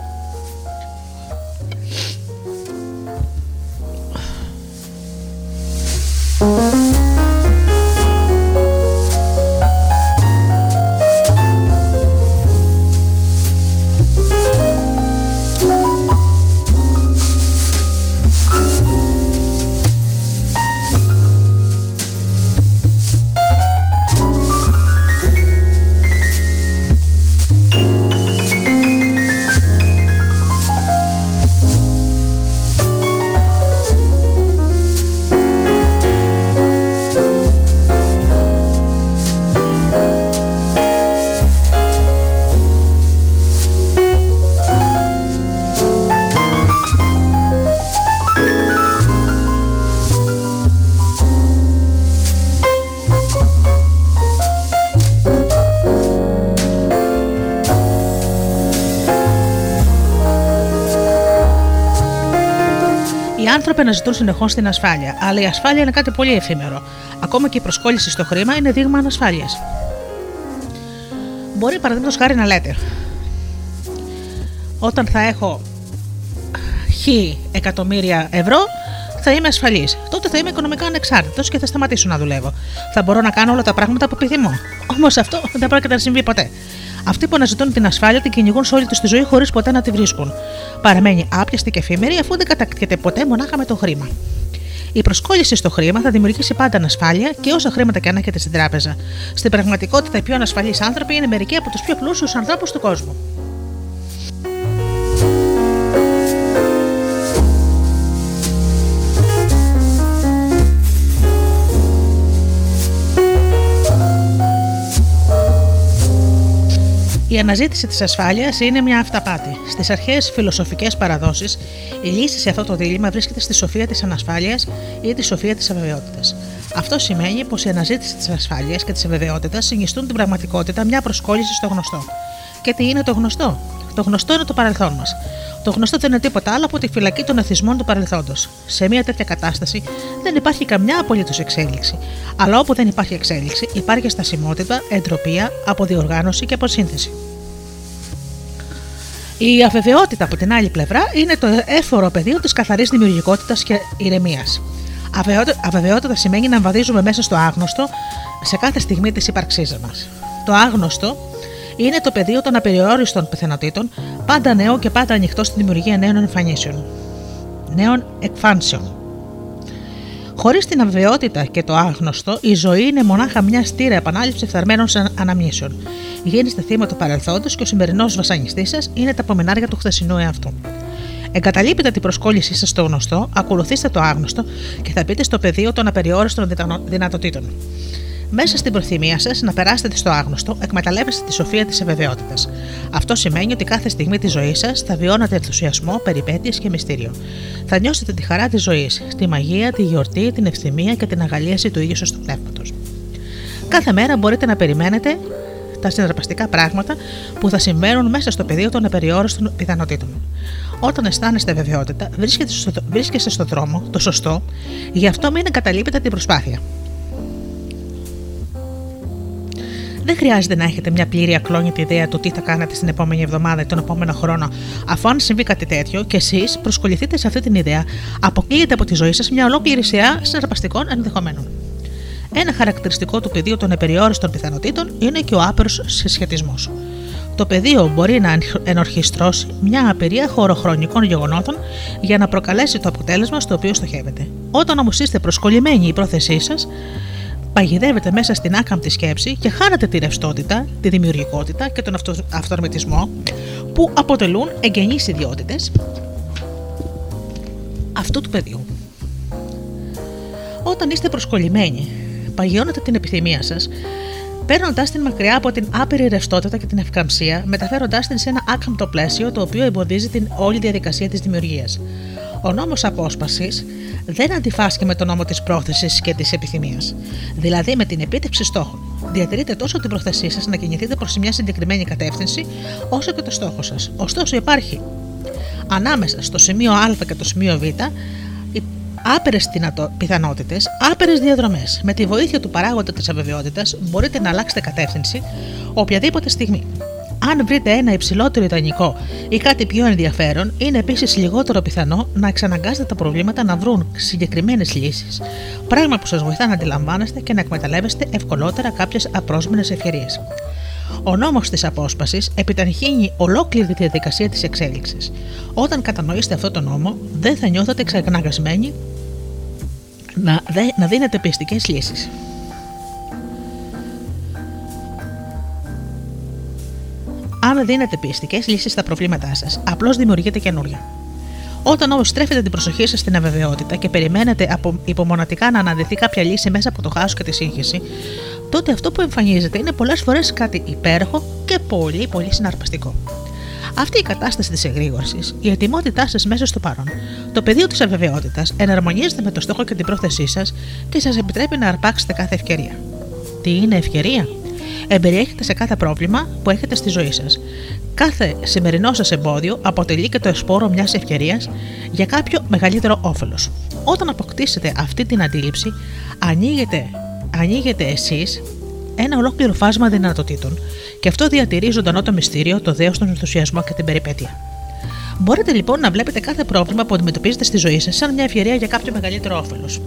Οι άνθρωποι αναζητούν συνεχώς την ασφάλεια, αλλά η ασφάλεια είναι κάτι πολύ εφήμερο. Ακόμα και η προσκόλληση στο χρήμα είναι δείγμα ανασφάλειας. Μπορεί παραδείγματος χάρη να λέτε, όταν θα έχω χ εκατομμύρια ευρώ, θα είμαι ασφαλής. Τότε θα είμαι οικονομικά ανεξάρτητος και θα σταματήσω να δουλεύω. Θα μπορώ να κάνω όλα τα πράγματα που επιθυμώ. Όμως αυτό δεν πρόκειται να συμβεί ποτέ. Αυτοί που αναζητούν την ασφάλεια την κυνηγούν σε όλη τους τη ζωή χωρίς ποτέ να τη βρίσκουν. Παραμένει άπιαστη και εφήμερη αφού δεν κατακτιέται ποτέ μονάχα με το χρήμα. Η προσκόλληση στο χρήμα θα δημιουργήσει πάντα ανασφάλεια και όσα χρήματα και αν έχετε στην τράπεζα. Στην πραγματικότητα, οι πιο ανασφαλείς άνθρωποι είναι μερικοί από τους πιο πλούσιους ανθρώπους του κόσμου. Η αναζήτηση της ασφάλειας είναι μια αυταπάτη. Στις αρχαίε φιλοσοφικές παραδόσεις, η λύση σε αυτό το δίλημα βρίσκεται στη σοφία της ανασφάλειας ή τη σοφία της αβεβαιότητας. Αυτό σημαίνει πως η αναζήτηση της ασφάλειας και της αβεβαιότητας συνιστούν την πραγματικότητα μια προσκόλληση στο γνωστό. Και τι είναι το γνωστό; Το γνωστό είναι το παρελθόν μας. Το γνωστό δεν είναι τίποτα άλλο από τη φυλακή των εθισμών του παρελθόντος. Σε μια τέτοια κατάσταση δεν υπάρχει καμιά απολύτως εξέλιξη. Αλλά όπου δεν υπάρχει εξέλιξη, υπάρχει στασιμότητα, εντροπία, αποδιοργάνωση και αποσύνθεση. Η αβεβαιότητα από την άλλη πλευρά είναι το έφορο πεδίο της καθαρής δημιουργικότητας και ηρεμίας. Αβεβαιότητα σημαίνει να βαδίζουμε μέσα στο άγνωστο σε κάθε στιγμή της ύπαρξής μας. Το άγνωστο είναι το πεδίο των απεριόριστων πιθανότητων, πάντα νέο και πάντα ανοιχτό στη δημιουργία νέων εμφανίσεων, νέων εκφάνσεων. Χωρίς την αβεβαιότητα και το άγνωστο, η ζωή είναι μονάχα μια στήρα επανάληψη φθαρμένων αναμνήσεων. Γίνεστε θύμα του παρελθόντος και ο σημερινός βασανιστής σας είναι τα απομενάρια του χθεσινού εαυτού. Εγκαταλείπετε την προσκόλλησή σας στο γνωστό, ακολουθήστε το άγνωστο και θα μπείτε στο πεδίο των απεριόριστων δυνατοτήτων. Μέσα στην προθυμία σας να περάσετε στο άγνωστο, εκμεταλλεύεστε τη σοφία της αβεβαιότητας. Αυτό σημαίνει ότι κάθε στιγμή της ζωής σας θα βιώνετε ενθουσιασμό, περιπέτειες και μυστήριο. Θα νιώσετε τη χαρά της ζωής, τη μαγεία, τη γιορτή, την ευθυμία και την αγαλίαση του ίδιου σας του πνεύματος. Κάθε μέρα μπορείτε να περιμένετε τα συναρπαστικά πράγματα που θα συμβαίνουν μέσα στο πεδίο των απεριόριστων πιθανότητων. Όταν αισθάνεστε βεβαιότητα, βρίσκεστε στον δρόμο, το σωστό, γι' αυτό μην εγκαταλείπετε την προσπάθεια. Δεν χρειάζεται να έχετε μια πλήρη ακλόνητη ιδέα του τι θα κάνετε στην επόμενη εβδομάδα ή τον επόμενο χρόνο, αφού αν συμβεί κάτι τέτοιο και εσείς προσκοληθείτε σε αυτή την ιδέα, αποκλείεται από τη ζωή σας μια ολόκληρη σειρά συναρπαστικών ενδεχομένων. Ένα χαρακτηριστικό του πεδίου των επεριόριστων πιθανότητων είναι και ο άπειρος συσχετισμός. Το πεδίο μπορεί να ενορχιστρώσει μια απειρία χωροχρονικών γεγονότων για να προκαλέσει το αποτέλεσμα στο οποίο στοχεύετε. Όταν όμως είστε προσκολλημένοι η πρόθεσή σας, παγιδεύετε μέσα στην άκαμπτη σκέψη και χάνετε τη ρευστότητα, τη δημιουργικότητα και τον αυτο, αυτορμητισμό που αποτελούν εγγενείς ιδιότητες αυτού του πεδίου. Όταν είστε προσκολλημένοι, παγιώνετε την επιθυμία σας, παίρνοντα την μακριά από την άπειρη ρευστότητα και την ευκαμψία, μεταφέροντάς την σε ένα άκαμπτο πλαίσιο το οποίο εμποδίζει την όλη διαδικασία της δημιουργίας. Ο νόμος απόσπασης δεν αντιφάσκει με τον νόμο της πρόθεσης και της επιθυμίας. Δηλαδή με την επίτευξη στόχων. Διατηρείτε τόσο την πρόθεσή σας να κινηθείτε προς μια συγκεκριμένη κατεύθυνση, όσο και το στόχο σας. Ωστόσο, υπάρχει ανάμεσα στο σημείο Α και το σημείο Β άπειρες πιθανότητες, άπειρες διαδρομές. Με τη βοήθεια του παράγοντα της αβεβαιότητας μπορείτε να αλλάξετε κατεύθυνση οποιαδήποτε στιγμή. Αν βρείτε ένα υψηλότερο ιδανικό ή κάτι πιο ενδιαφέρον, είναι επίσης λιγότερο πιθανό να εξαναγκάσετε τα προβλήματα να βρουν συγκεκριμένες λύσεις, πράγμα που σας βοηθά να αντιλαμβάνεστε και να εκμεταλλεύεστε ευκολότερα κάποιες απρόσμενες ευκαιρίες. Ο νόμος της απόσπασης επιταχύνει ολόκληρη τη διαδικασία της εξέλιξης. Όταν κατανοήσετε αυτό το νόμο, δεν θα νιώθετε εξαναγκασμένοι να, να δίνετε πιστικές λύσεις. Αν δίνετε πιστικέ λύσεις στα προβλήματά σας, απλώς δημιουργείτε καινούρια. Όταν όμως στρέφετε την προσοχή σας στην αβεβαιότητα και περιμένετε από υπομονατικά να αναδυθεί κάποια λύση μέσα από το χάος και τη σύγχυση, τότε αυτό που εμφανίζεται είναι πολλές φορές κάτι υπέροχο και πολύ πολύ συναρπαστικό. Αυτή η κατάσταση της εγρήγορσης, η ετοιμότητά σας μέσα στο παρόν, το πεδίο της αβεβαιότητας εναρμονίζεται με το στόχο και την πρόθεσή σας και σας επιτρέπει να αρπάξετε κάθε ευκαιρία. Τι είναι ευκαιρία; Εμπεριέχεται σε κάθε πρόβλημα που έχετε στη ζωή σας. Κάθε σημερινό σας εμπόδιο αποτελεί και το εσπόρο μιας ευκαιρίας για κάποιο μεγαλύτερο όφελος. Όταν αποκτήσετε αυτή την αντίληψη, ανοίγετε, ανοίγετε εσείς ένα ολόκληρο φάσμα δυνατοτήτων και αυτό διατηρεί ζωντανό το μυστήριο, το δέος, τον ενθουσιασμό και την περιπέτεια. Μπορείτε λοιπόν να βλέπετε κάθε πρόβλημα που αντιμετωπίζετε στη ζωή σας σαν μια ευκαιρία για κάποιο μεγαλύτερο όφελος.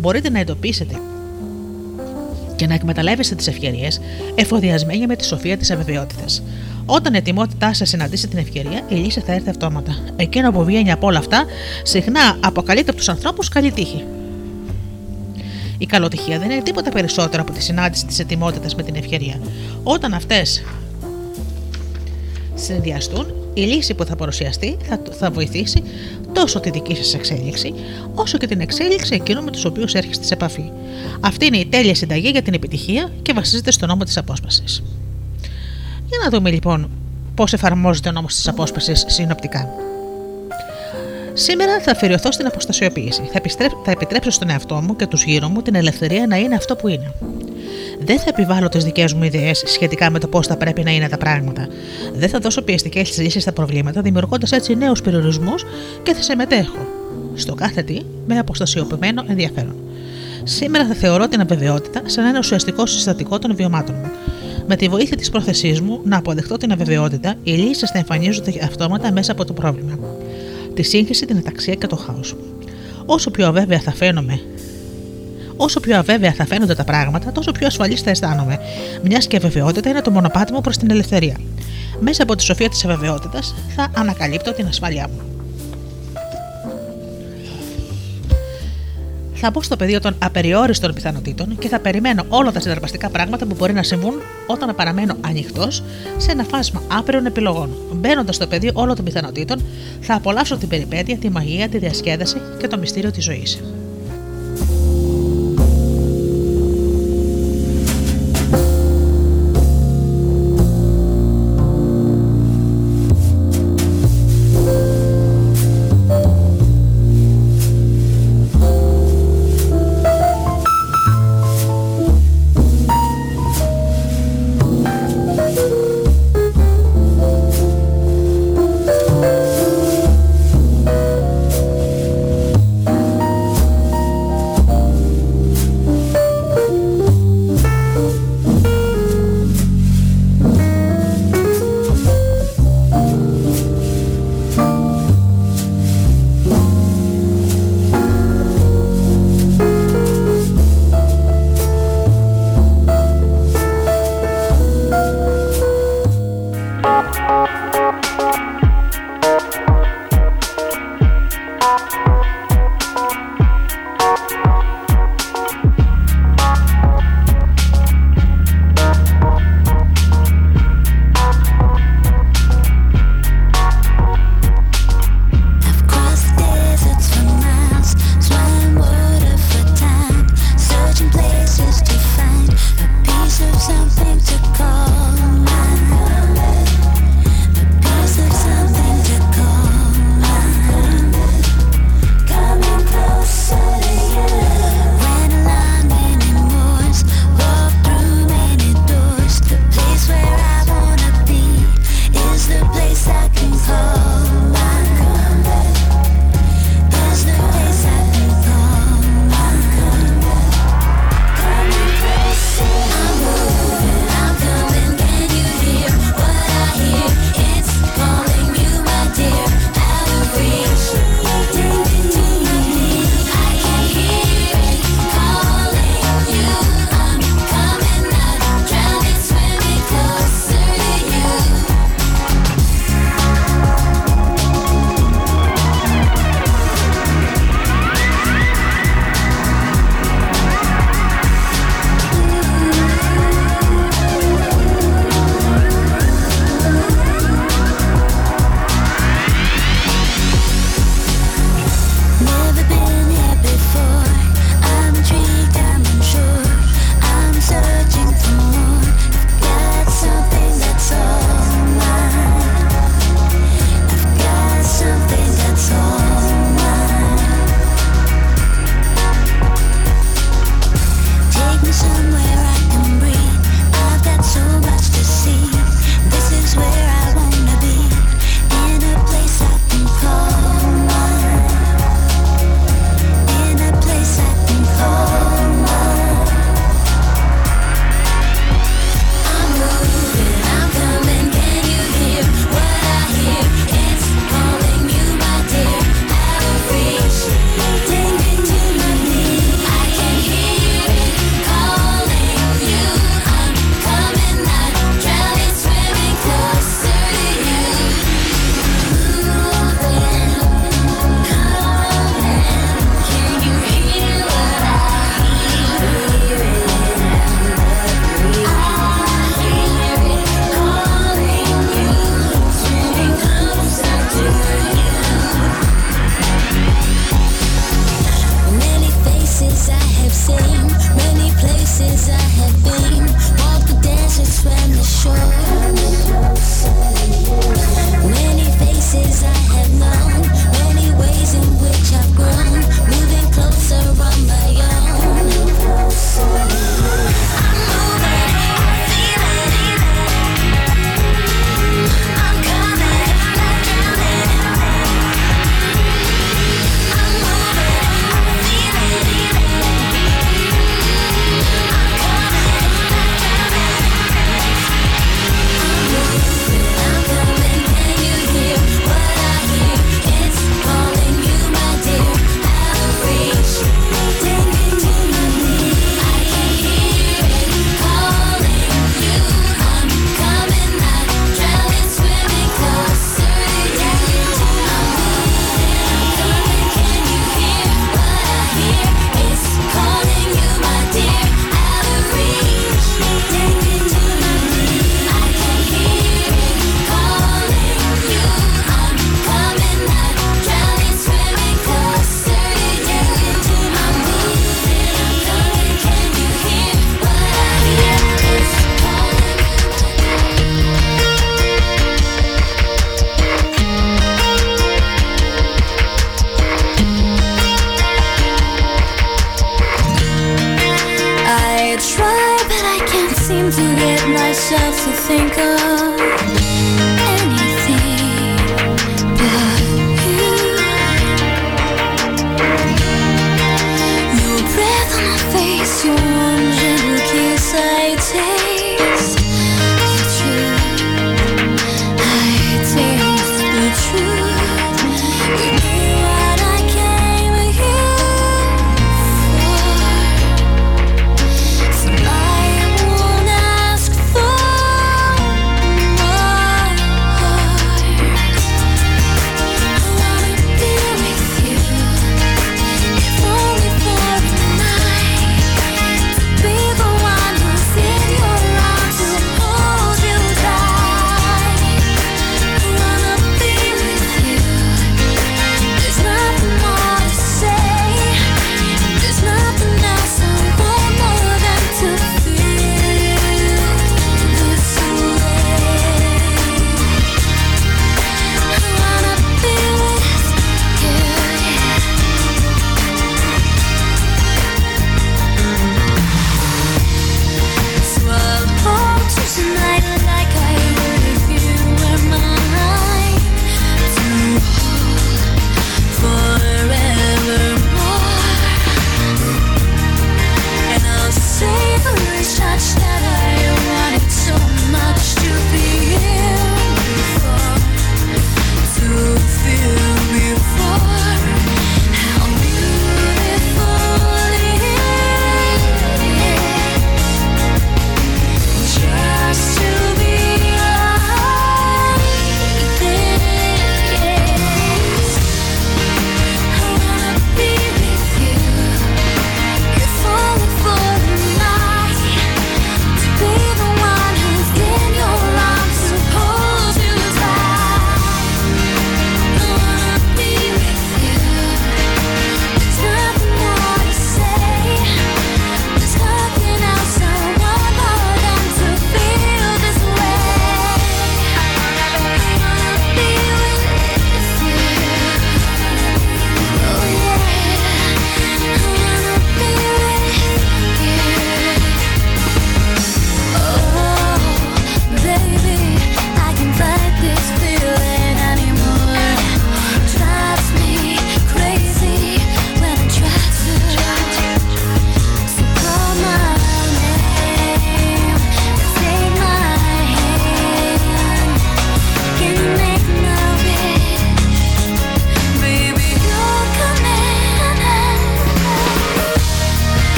Μπορείτε να εντοπίσετε και να εκμεταλλεύεστε τις ευκαιρίες εφοδιασμένοι με τη σοφία της αβεβαιότητας. Όταν η ετοιμότητά σας συναντήσει την ευκαιρία, η λύση θα έρθει αυτόματα. Εκείνο που βγαίνει από όλα αυτά συχνά αποκαλείται από τους ανθρώπους καλή τύχη. Η καλοτυχία δεν είναι τίποτα περισσότερο από τη συνάντηση της ετοιμότητας με την ευκαιρία. Όταν αυτές συνδυαστούν, η λύση που θα παρουσιαστεί θα, θα βοηθήσει τόσο τη δική σας εξέλιξη, όσο και την εξέλιξη εκείνων με τους οποίους έρχεστε σε επαφή. Αυτή είναι η τέλεια συνταγή για την επιτυχία και βασίζεται στο νόμο της απόσπασης. Για να δούμε λοιπόν πώς εφαρμόζεται ο νόμος της απόσπασης συνοπτικά. Σήμερα θα αφιερωθώ στην αποστασιοποίηση. Θα, επιστρέψ- θα επιτρέψω στον εαυτό μου και τους γύρω μου την ελευθερία να είναι αυτό που είναι. Δεν θα επιβάλλω τις δικές μου ιδέες σχετικά με το πώς θα πρέπει να είναι τα πράγματα. Δεν θα δώσω πιεστικές λύσεις στα προβλήματα, δημιουργώντας έτσι νέους περιορισμούς και θα συμμετέχω στο κάθε τι με αποστασιοποιημένο ενδιαφέρον. Σήμερα θα θεωρώ την αβεβαιότητα σαν ένα ουσιαστικό συστατικό των βιωμάτων μου. Με τη βοήθεια της πρόθεσής μου να αποδεχτώ την αβεβαιότητα, οι λύσεις θα εμφανίζονται αυτόματα μέσα από το πρόβλημα. Τη σύγχυση, την αταξία και το χάος. Όσο πιο αβέβαια θα φαίνομαι Όσο πιο αβέβαια θα φαίνονται τα πράγματα, τόσο πιο ασφαλής θα αισθάνομαι, μιας και η αβεβαιότητα είναι το μονοπάτι μου προς την ελευθερία. Μέσα από τη σοφία της αβεβαιότητας θα ανακαλύπτω την ασφάλειά μου. Θα μπω στο πεδίο των απεριόριστων πιθανότητων και θα περιμένω όλα τα συναρπαστικά πράγματα που μπορεί να συμβούν όταν παραμένω ανοιχτός σε ένα φάσμα άπειρων επιλογών. Μπαίνοντας στο πεδίο όλων των πιθανότητων, θα απολαύσω την περιπέτεια, τη μαγεία, τη διασκέδαση και το μυστήριο της ζωής.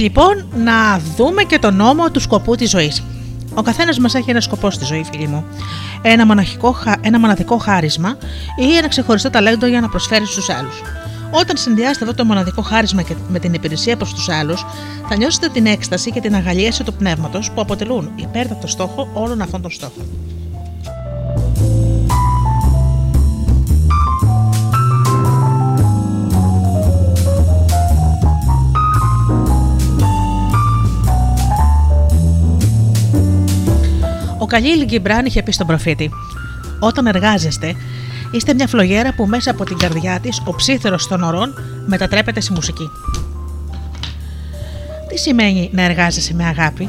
Λοιπόν να δούμε και το νόμο του σκοπού της ζωής. Ο καθένας μας έχει ένα σκοπό στη ζωή, φίλοι μου. Ένα, μοναχικό, χα- ένα μοναδικό χάρισμα ή ένα ξεχωριστό ταλέντο για να προσφέρει στους άλλους. Όταν συνδυάσετε αυτό το μοναδικό χάρισμα και με την υπηρεσία προς τους άλλους, θα νιώσετε την έκσταση και την αγαλίαση του πνεύματος που αποτελούν υπέρτατο στόχο όλων αυτών των στόχων. Ο Καλίλ Γκυμπράν είχε πει στον προφήτη: Όταν εργάζεστε, είστε μια φλογέρα που μέσα από την καρδιά της ο ψήθερος των ορών μετατρέπεται σε μουσική. Τι σημαίνει να εργάζεσαι με αγάπη;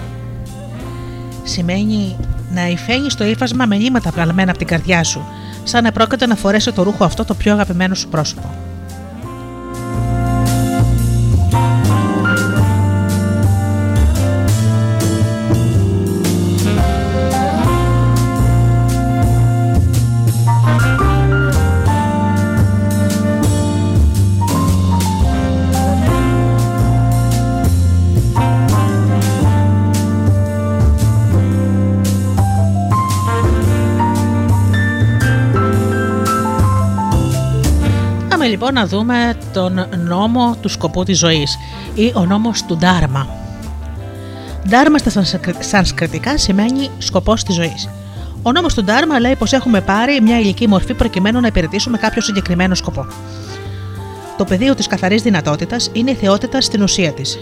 Σημαίνει να υφαίνεις το ύφασμα με νήματα βγαλμένα από την καρδιά σου, σαν να πρόκειται να φορέσει το ρούχο αυτό το πιο αγαπημένο σου πρόσωπο. Λοιπόν να δούμε τον νόμο του σκοπού της ζωής ή ο νόμος του Ντάρμα. Ντάρμα στα σανσκρι- σανσκριτικά σημαίνει σκοπός της ζωής. Ο νόμος του Ντάρμα λέει πως έχουμε πάρει μια υλική μορφή προκειμένου να υπηρετήσουμε κάποιο συγκεκριμένο σκοπό. Το πεδίο της καθαρής δυνατότητας είναι η θεότητα στην ουσία της.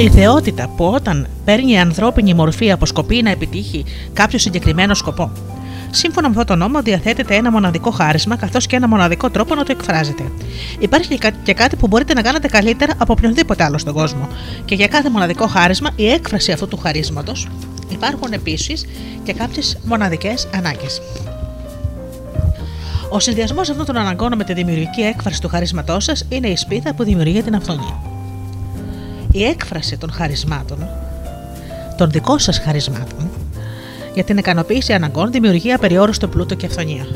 Η θεότητα που όταν παίρνει η ανθρώπινη μορφή αποσκοπεί να επιτύχει κάποιο συγκεκριμένο σκοπό. Σύμφωνα με αυτό το νόμο, διαθέτεται ένα μοναδικό χάρισμα καθώς και ένα μοναδικό τρόπο να το εκφράζετε. Υπάρχει και κά- και κάτι που μπορείτε να κάνετε καλύτερα από οποιονδήποτε άλλο στον κόσμο. Και για κάθε μοναδικό χάρισμα, η έκφραση αυτού του χαρίσματος υπάρχουν επίσης και κάποιες μοναδικές ανάγκες. Ο συνδυασμός αυτών των αναγκών με τη δημιουργική έκφραση του χαρίσματός σας είναι η σπίθα που δημιουργεί την αυθονία. Η έκφραση των χαρισμάτων, των δικών σας χαρισμάτων, για την ικανοποίηση αναγκών δημιουργεί απεριόριστο πλούτο και αυθονία.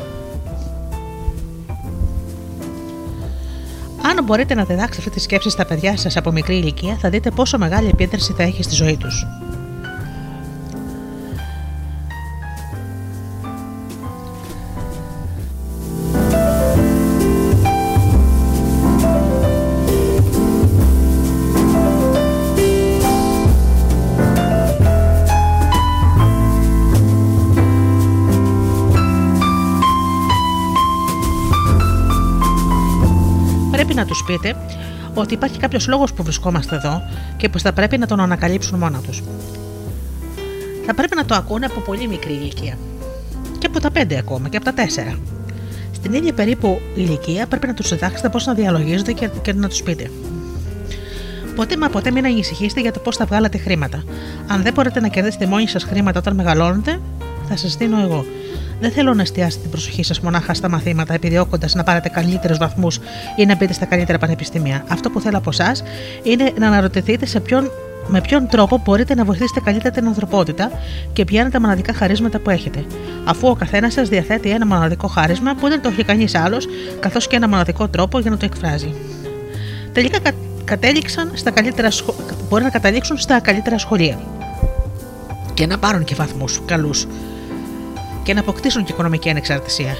Αν μπορείτε να διδάξετε αυτή τη σκέψη στα παιδιά σας από μικρή ηλικία, θα δείτε πόσο μεγάλη επίδραση θα έχει στη ζωή τους. Πείτε ότι υπάρχει κάποιος λόγος που βρισκόμαστε εδώ και πως θα πρέπει να τον ανακαλύψουν μόνα τους. Θα πρέπει να το ακούνε από πολύ μικρή ηλικία. Και από τα πέντε ακόμα και από τα τέσσερα. Στην ίδια περίπου ηλικία πρέπει να τους διδάξετε πώς να διαλογίζετε και, και να τους πείτε. Ποτέ μα ποτέ μην ανησυχήσετε για το πώς θα βγάλετε χρήματα. Αν δεν μπορείτε να κερδίσετε μόνοι σας χρήματα όταν μεγαλώνετε, θα σας δίνω εγώ. Δεν θέλω να εστιάσετε την προσοχή σας μονάχα στα μαθήματα, επιδιώκοντα να πάρετε καλύτερους βαθμούς ή να μπείτε στα καλύτερα πανεπιστήμια. Αυτό που θέλω από εσά είναι να αναρωτηθείτε σε ποιον, με ποιον τρόπο μπορείτε να βοηθήσετε καλύτερα την ανθρωπότητα και ποια είναι τα μοναδικά χαρίσματα που έχετε. Αφού ο καθένας σας διαθέτει ένα μοναδικό χάρισμα που δεν το έχει κανείς άλλος, καθώς και ένα μοναδικό τρόπο για να το εκφράζει. Τελικά κα, κατέληξαν στα καλύτερα σχο... μπορεί να καταλήξουν στα καλύτερα σχολεία και να πάρουν και βαθμούς καλούς και να αποκτήσουν και οικονομική ανεξαρτησία.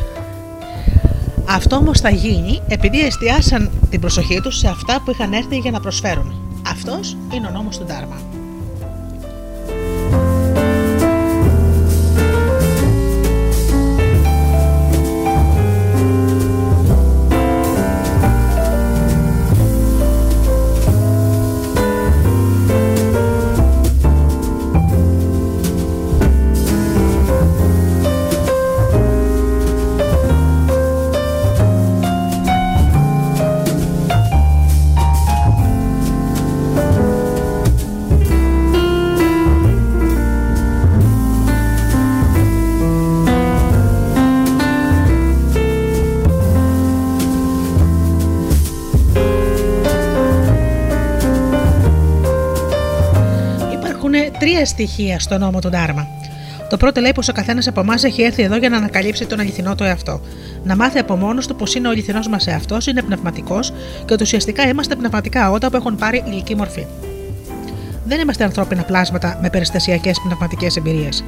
Αυτό όμως θα γίνει επειδή εστιάσαν την προσοχή τους σε αυτά που είχαν έρθει για να προσφέρουν. Αυτός είναι ο νόμος του Ντάρμα. Τρία στοιχεία στο νόμο του Ντάρμα. Το πρώτο λέει πως ο καθένας από εμάς έχει έρθει εδώ για να ανακαλύψει τον αληθινό του εαυτό. Να μάθει από μόνος του πως είναι ο αληθινός μας εαυτός, είναι πνευματικός και ότι ουσιαστικά είμαστε πνευματικά όντα που έχουν πάρει ηλική μορφή. Δεν είμαστε ανθρώπινα πλάσματα με περιστασιακές πνευματικές εμπειρίες.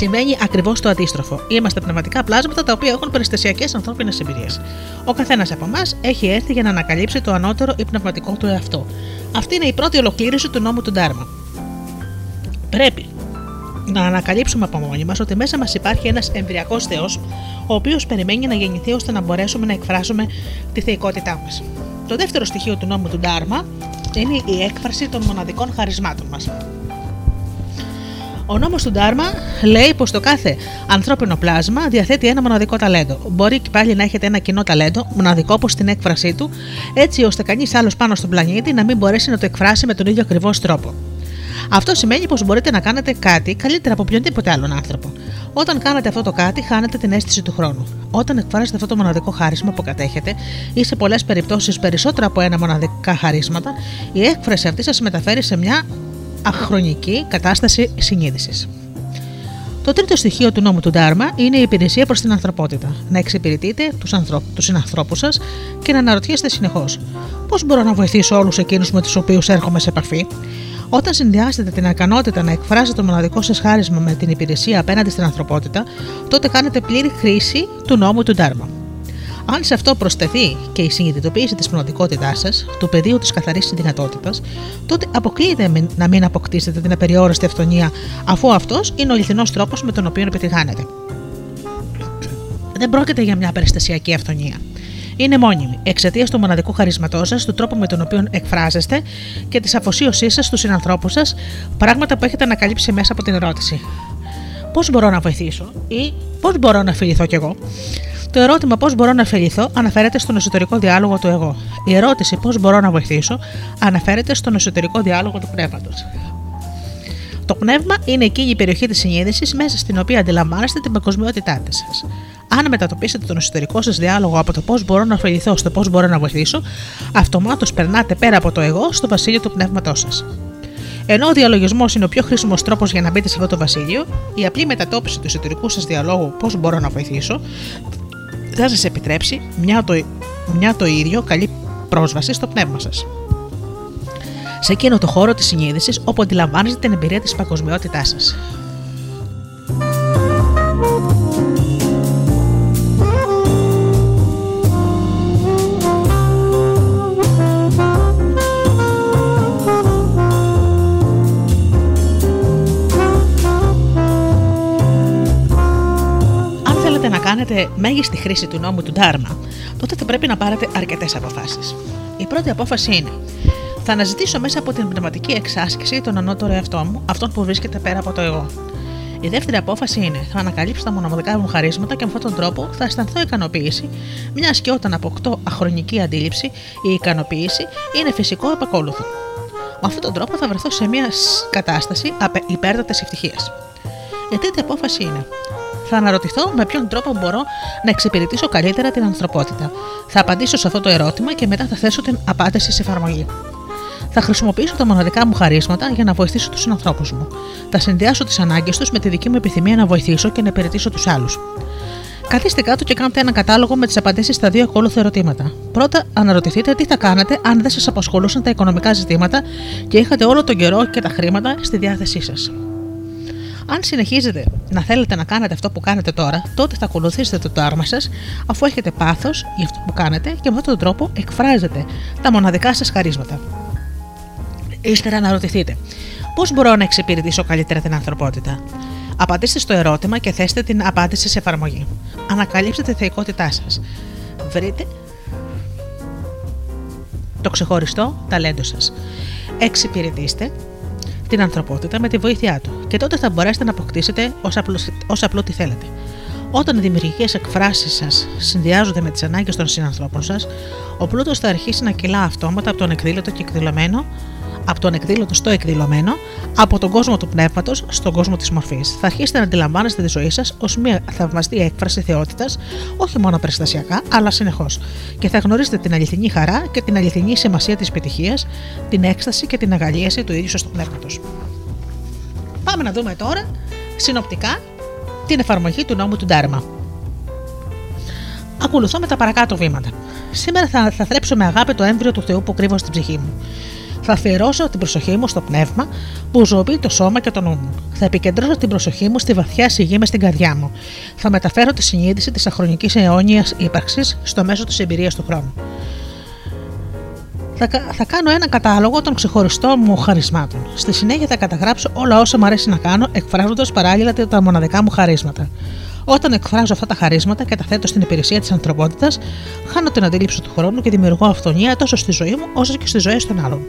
Σημαίνει ακριβώς το αντίστροφο. Είμαστε πνευματικά πλάσματα τα οποία έχουν περιστασιακές ανθρώπινες εμπειρίες. Ο καθένας από εμάς έχει έρθει για να ανακαλύψει το ανώτερο ή πνευματικό του εαυτό. Αυτή είναι η πρώτη ολοκλήρωση του νόμου του Ντάρμα. Πρέπει να ανακαλύψουμε από μόνοι μας ότι μέσα μας υπάρχει ένας εμβριακός Θεός, ο οποίος περιμένει να γεννηθεί ώστε να μπορέσουμε να εκφράσουμε τη θεϊκότητά μας. Το δεύτερο στοιχείο του νόμου του Ντάρμα είναι η έκφραση των μοναδικών χαρισμάτων μας. Ο νόμος του Ντάρμα λέει πως το κάθε ανθρώπινο πλάσμα διαθέτει ένα μοναδικό ταλέντο. Μπορεί και πάλι να έχετε ένα κοινό ταλέντο, μοναδικό όπως την έκφρασή του, έτσι ώστε κανείς άλλος πάνω στον πλανήτη να μην μπορέσει να το εκφράσει με τον ίδιο ακριβώς τρόπο. Αυτό σημαίνει πως μπορείτε να κάνετε κάτι καλύτερα από οποιονδήποτε άλλον άνθρωπο. Όταν κάνετε αυτό το κάτι, χάνετε την αίσθηση του χρόνου. Όταν εκφράζετε αυτό το μοναδικό χάρισμα που κατέχετε, ή σε πολλές περιπτώσεις περισσότερα από ένα μοναδικά χαρίσματα, η έκφραση αυτή σας μεταφέρει σε μια αχρονική κατάσταση συνείδησης. Το τρίτο στοιχείο του νόμου του Ντάρμα είναι η υπηρεσία προς την ανθρωπότητα. Να εξυπηρετείτε τους ανθρώπ, συνανθρώπους σας και να αναρωτιέστε συνεχώς: Πώς μπορώ να βοηθήσω όλους εκείνους με τους οποίους έρχομαι σε επαφή, όταν συνδυάσετε την ικανότητα να εκφράζετε το μοναδικό σας χάρισμα με την υπηρεσία απέναντι στην ανθρωπότητα, τότε κάνετε πλήρη χρήση του νόμου του Ντάρμα. Αν σε αυτό προσθεθεί και η συνειδητοποίηση της πνευματικότητάς σας, του πεδίου της καθαρής δυνατότητα, τότε αποκλείεται να μην αποκτήσετε την απεριόριστη αυθονία, αφού αυτός είναι ο αληθινός τρόπος με τον οποίο επιτυγχάνετε. Δεν πρόκειται για μια περιστασιακή αυθονία. Είναι μόνιμη, εξαιτίας του μοναδικού χαρίσματός σας, του τρόπου με τον οποίο εκφράζεστε και της αφοσίωσής σας στους συνανθρώπους σας, πράγματα που έχετε ανακαλύψει μέσα από την ερώτηση. Πώς μπορώ να βοηθήσω ή πώς μπορώ να φιληθώ κι εγώ; Το ερώτημα πώς μπορώ να ωφεληθώ αναφέρεται στον εσωτερικό διάλογο του εγώ. Η ερώτηση πώς μπορώ να βοηθήσω αναφέρεται στον εσωτερικό διάλογο του πνεύματος. Το πνεύμα είναι εκείνη η περιοχή της συνείδησης μέσα στην οποία αντιλαμβάνεστε την παγκοσμιότητά σας. Αν μετατοπίσετε τον εσωτερικό σας διάλογο από το πώς μπορώ να ωφεληθώ στο πώς μπορώ να βοηθήσω, αυτομάτως περνάτε πέρα από το εγώ στο βασίλειο του πνεύματός σας. Ενώ ο διαλογισμός είναι ο πιο χρήσιμος τρόπος για να μπείτε σε αυτό το βασίλειο, η απλή μετατόπιση του εσωτερικού σας διαλόγου πώς μπορώ να βοηθήσω θα σας επιτρέψει μια το, μια το ίδιο καλή πρόσβαση στο πνεύμα σας. Σε εκείνο το χώρο της συνείδησης όπου αντιλαμβάνεστε την εμπειρία της παγκοσμιότητάς σας. Θέλετε να κάνετε μέγιστη χρήση του νόμου του Ντάρμα, τότε θα πρέπει να πάρετε αρκετές αποφάσεις. Η πρώτη απόφαση είναι θα αναζητήσω μέσα από την πνευματική εξάσκηση τον ανώτερο εαυτό μου, αυτόν που βρίσκεται πέρα από το εγώ. Η δεύτερη απόφαση είναι: θα ανακαλύψω τα μοναδικά μου χαρίσματα και με αυτόν τον τρόπο θα αισθανθώ ικανοποίηση, μιας και όταν αποκτώ αχρονική αντίληψη, η ικανοποίηση είναι φυσικό επακόλουθο. Με αυτόν τον τρόπο θα βρεθώ σε μιας κατάσταση υπέρτατη ευτυχία. Η τρίτη απόφαση είναι: θα αναρωτηθώ με ποιον τρόπο μπορώ να εξυπηρετήσω καλύτερα την ανθρωπότητα. Θα απαντήσω σε αυτό το ερώτημα και μετά θα θέσω την απάντηση σε εφαρμογή. Θα χρησιμοποιήσω τα μοναδικά μου χαρίσματα για να βοηθήσω τους συνανθρώπους μου. Θα συνδυάσω τις ανάγκες τους με τη δική μου επιθυμία να βοηθήσω και να υπηρετήσω τους άλλους. Καθίστε κάτω και κάντε ένα κατάλογο με τις απαντήσεις στα δύο ακόλουθα ερωτήματα. Πρώτα, αναρωτηθείτε τι θα κάνατε αν δεν σας απασχολούσαν τα οικονομικά ζητήματα και είχατε όλο τον καιρό και τα χρήματα στη διάθεσή σας. Αν συνεχίζετε να θέλετε να κάνετε αυτό που κάνετε τώρα, τότε θα ακολουθήσετε το τάρμα σας αφού έχετε πάθος για αυτό που κάνετε και με αυτόν τον τρόπο εκφράζετε τα μοναδικά σας χαρίσματα. Ύστερα να ρωτηθείτε, πώς μπορώ να εξυπηρετήσω καλύτερα την ανθρωπότητα; Απαντήστε στο ερώτημα και θέστε την απάντηση σε εφαρμογή. Ανακαλύψτε τη θεϊκότητά σας. Βρείτε το ξεχωριστό ταλέντο σας. Εξυπηρετήστε την ανθρωπότητα με τη βοήθειά του και τότε θα μπορέσετε να αποκτήσετε όσα απλό τι θέλετε. Όταν οι δημιουργικές εκφράσεις σας συνδυάζονται με τις ανάγκες των συνανθρώπων σας, ο πλούτος θα αρχίσει να κυλά αυτόματα από τον εκδήλωτο και εκδηλωμένο από τον εκδήλωτο στο εκδηλωμένο, από τον κόσμο του πνεύματος στον κόσμο της μορφής. Θα αρχίσετε να αντιλαμβάνεστε τη ζωή σας ως μια θαυμαστή έκφραση θεότητας, όχι μόνο περιστασιακά, αλλά συνεχώς. Και θα γνωρίσετε την αληθινή χαρά και την αληθινή σημασία της επιτυχίας, την έκσταση και την αγαλίαση του ίδιου σας του πνεύματος. Πάμε να δούμε τώρα συνοπτικά την εφαρμογή του νόμου του Ντάρμα. Ακολουθώ με τα παρακάτω βήματα. Σήμερα θα, θα θρέψω με αγάπη το έμβριο του Θεού που κρύβω στην ψυχή μου. Θα αφιερώσω την προσοχή μου στο πνεύμα που ζωοποιεί το σώμα και το νου μου. Θα επικεντρώσω την προσοχή μου στη βαθιά σιγή μες στην καρδιά μου. Θα μεταφέρω τη συνείδηση της αχρονικής αιώνιας ύπαρξης στο μέσο της εμπειρίας του χρόνου. Θα, κα- θα κάνω ένα κατάλογο των ξεχωριστών μου χαρισμάτων. Στη συνέχεια θα καταγράψω όλα όσα μου αρέσει να κάνω, εκφράζοντας παράλληλα τα μοναδικά μου χαρίσματα. Όταν εκφράζω αυτά τα χαρίσματα και τα θέτω στην υπηρεσία της ανθρωπότητας, χάνω την αντίληψη του χρόνου και δημιουργώ αυθονία τόσο στη ζωή μου όσο και στις ζωές των άλλων.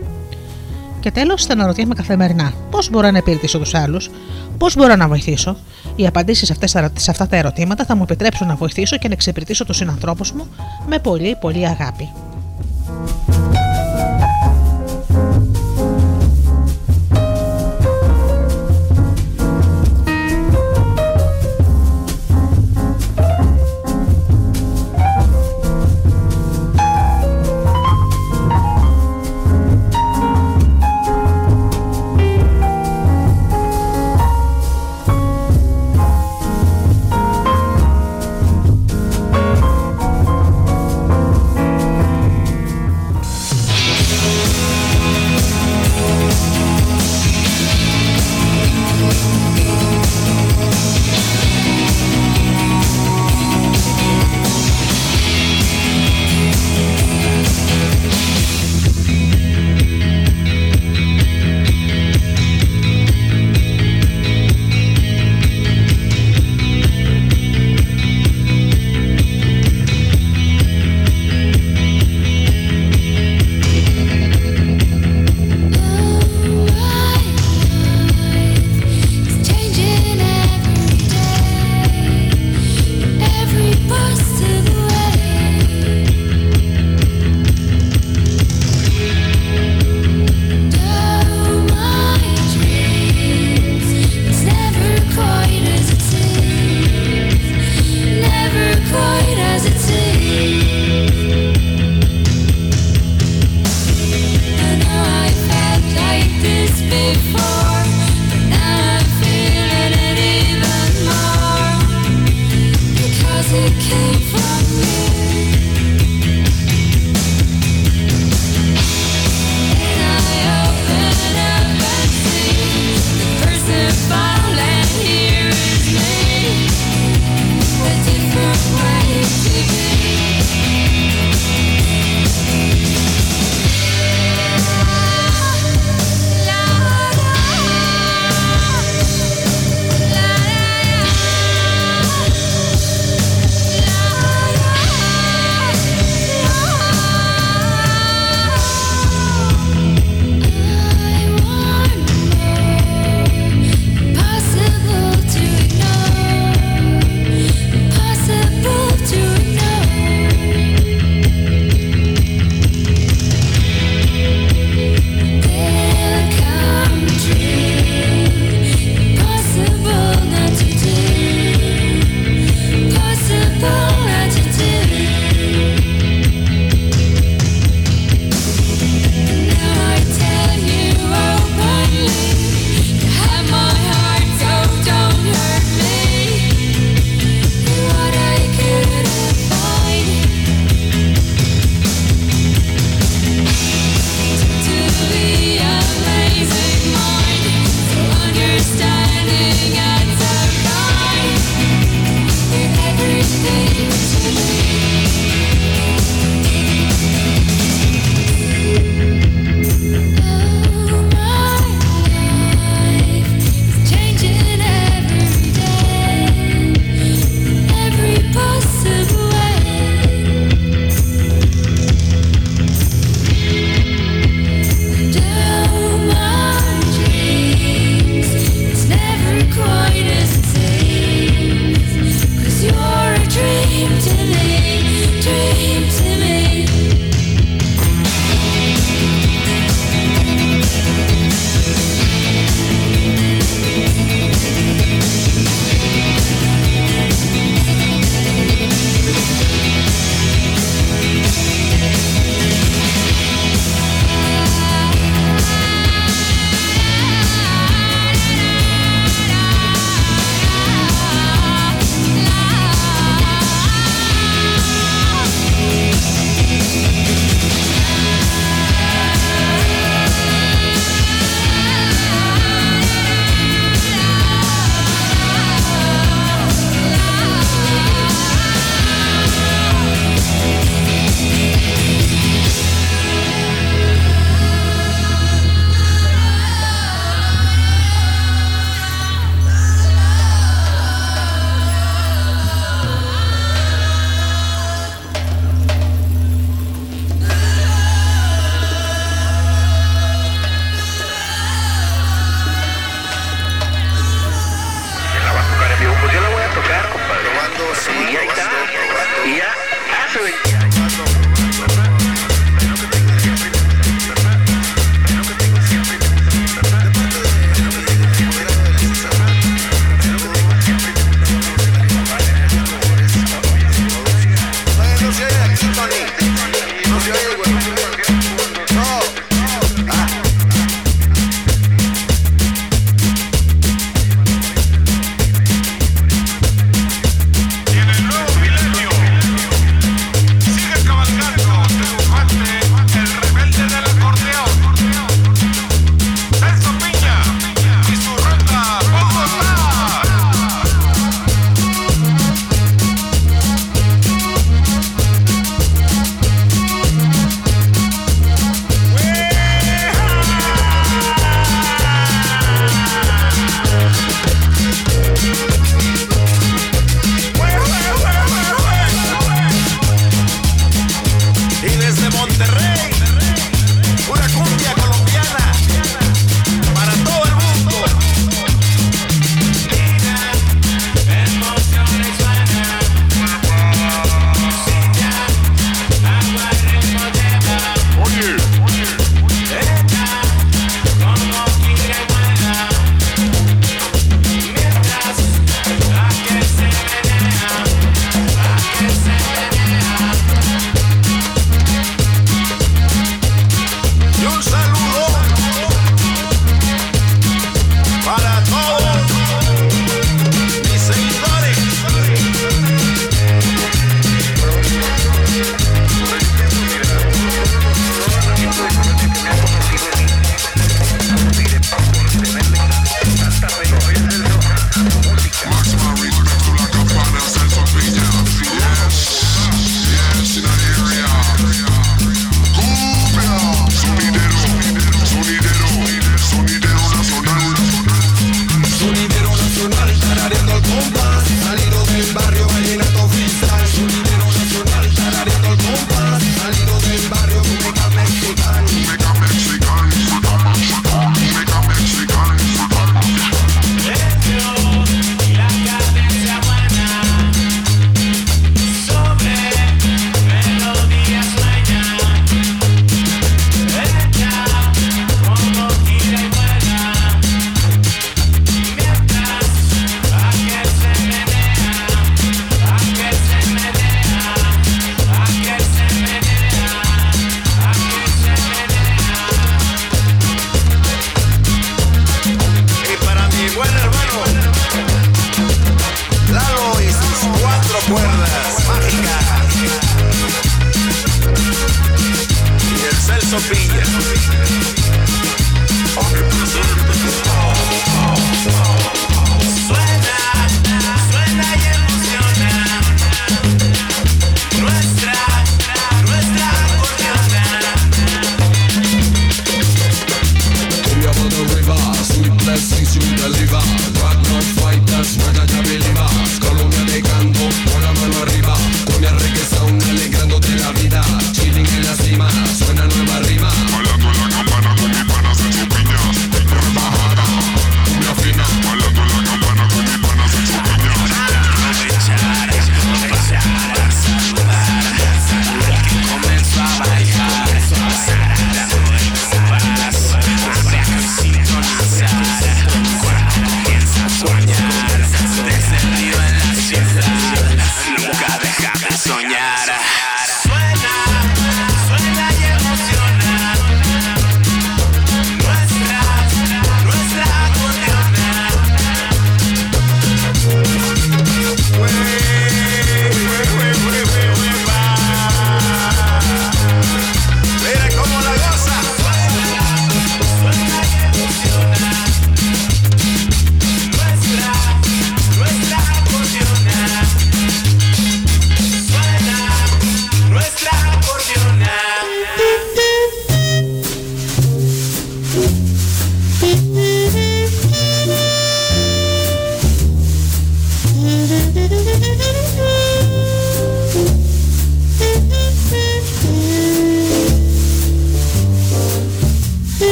Και τέλος, θα αναρωτιέμαι καθημερινά πώς μπορώ να υπηρετήσω τους άλλους, πώς μπορώ να βοηθήσω; Οι απαντήσεις σε αυτά τα ερωτήματα θα μου επιτρέψουν να βοηθήσω και να εξυπηρετήσω τους συνανθρώπους μου με πολύ πολύ αγάπη.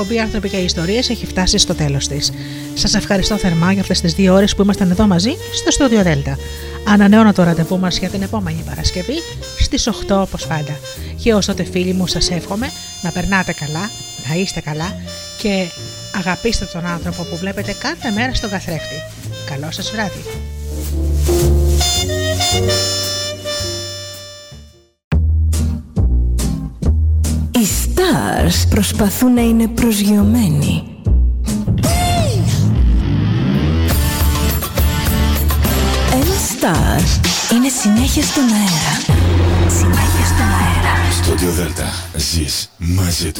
Εκπομπή Άνθρωποι και Ιστορίες έχει φτάσει στο τέλος της. Σας ευχαριστώ θερμά για αυτές τις δύο ώρες που ήμασταν εδώ μαζί στο στούντιο Δέλτα. Ανανεώνω το ραντεβού μας για την επόμενη Παρασκευή στις 8 όπως πάντα. Και όσο τότε φίλοι μου, σας εύχομαι να περνάτε καλά, να είστε καλά και αγαπήστε τον άνθρωπο που βλέπετε κάθε μέρα στον καθρέφτη. Καλό σας βράδυ. Stars προσπαθούν να είναι προσγειωμένοι. Ένα star είναι συνέχεια στον αέρα. Συνέχεια στον αέρα. Στούντιο Δέλτα. Ζεις μαζί του.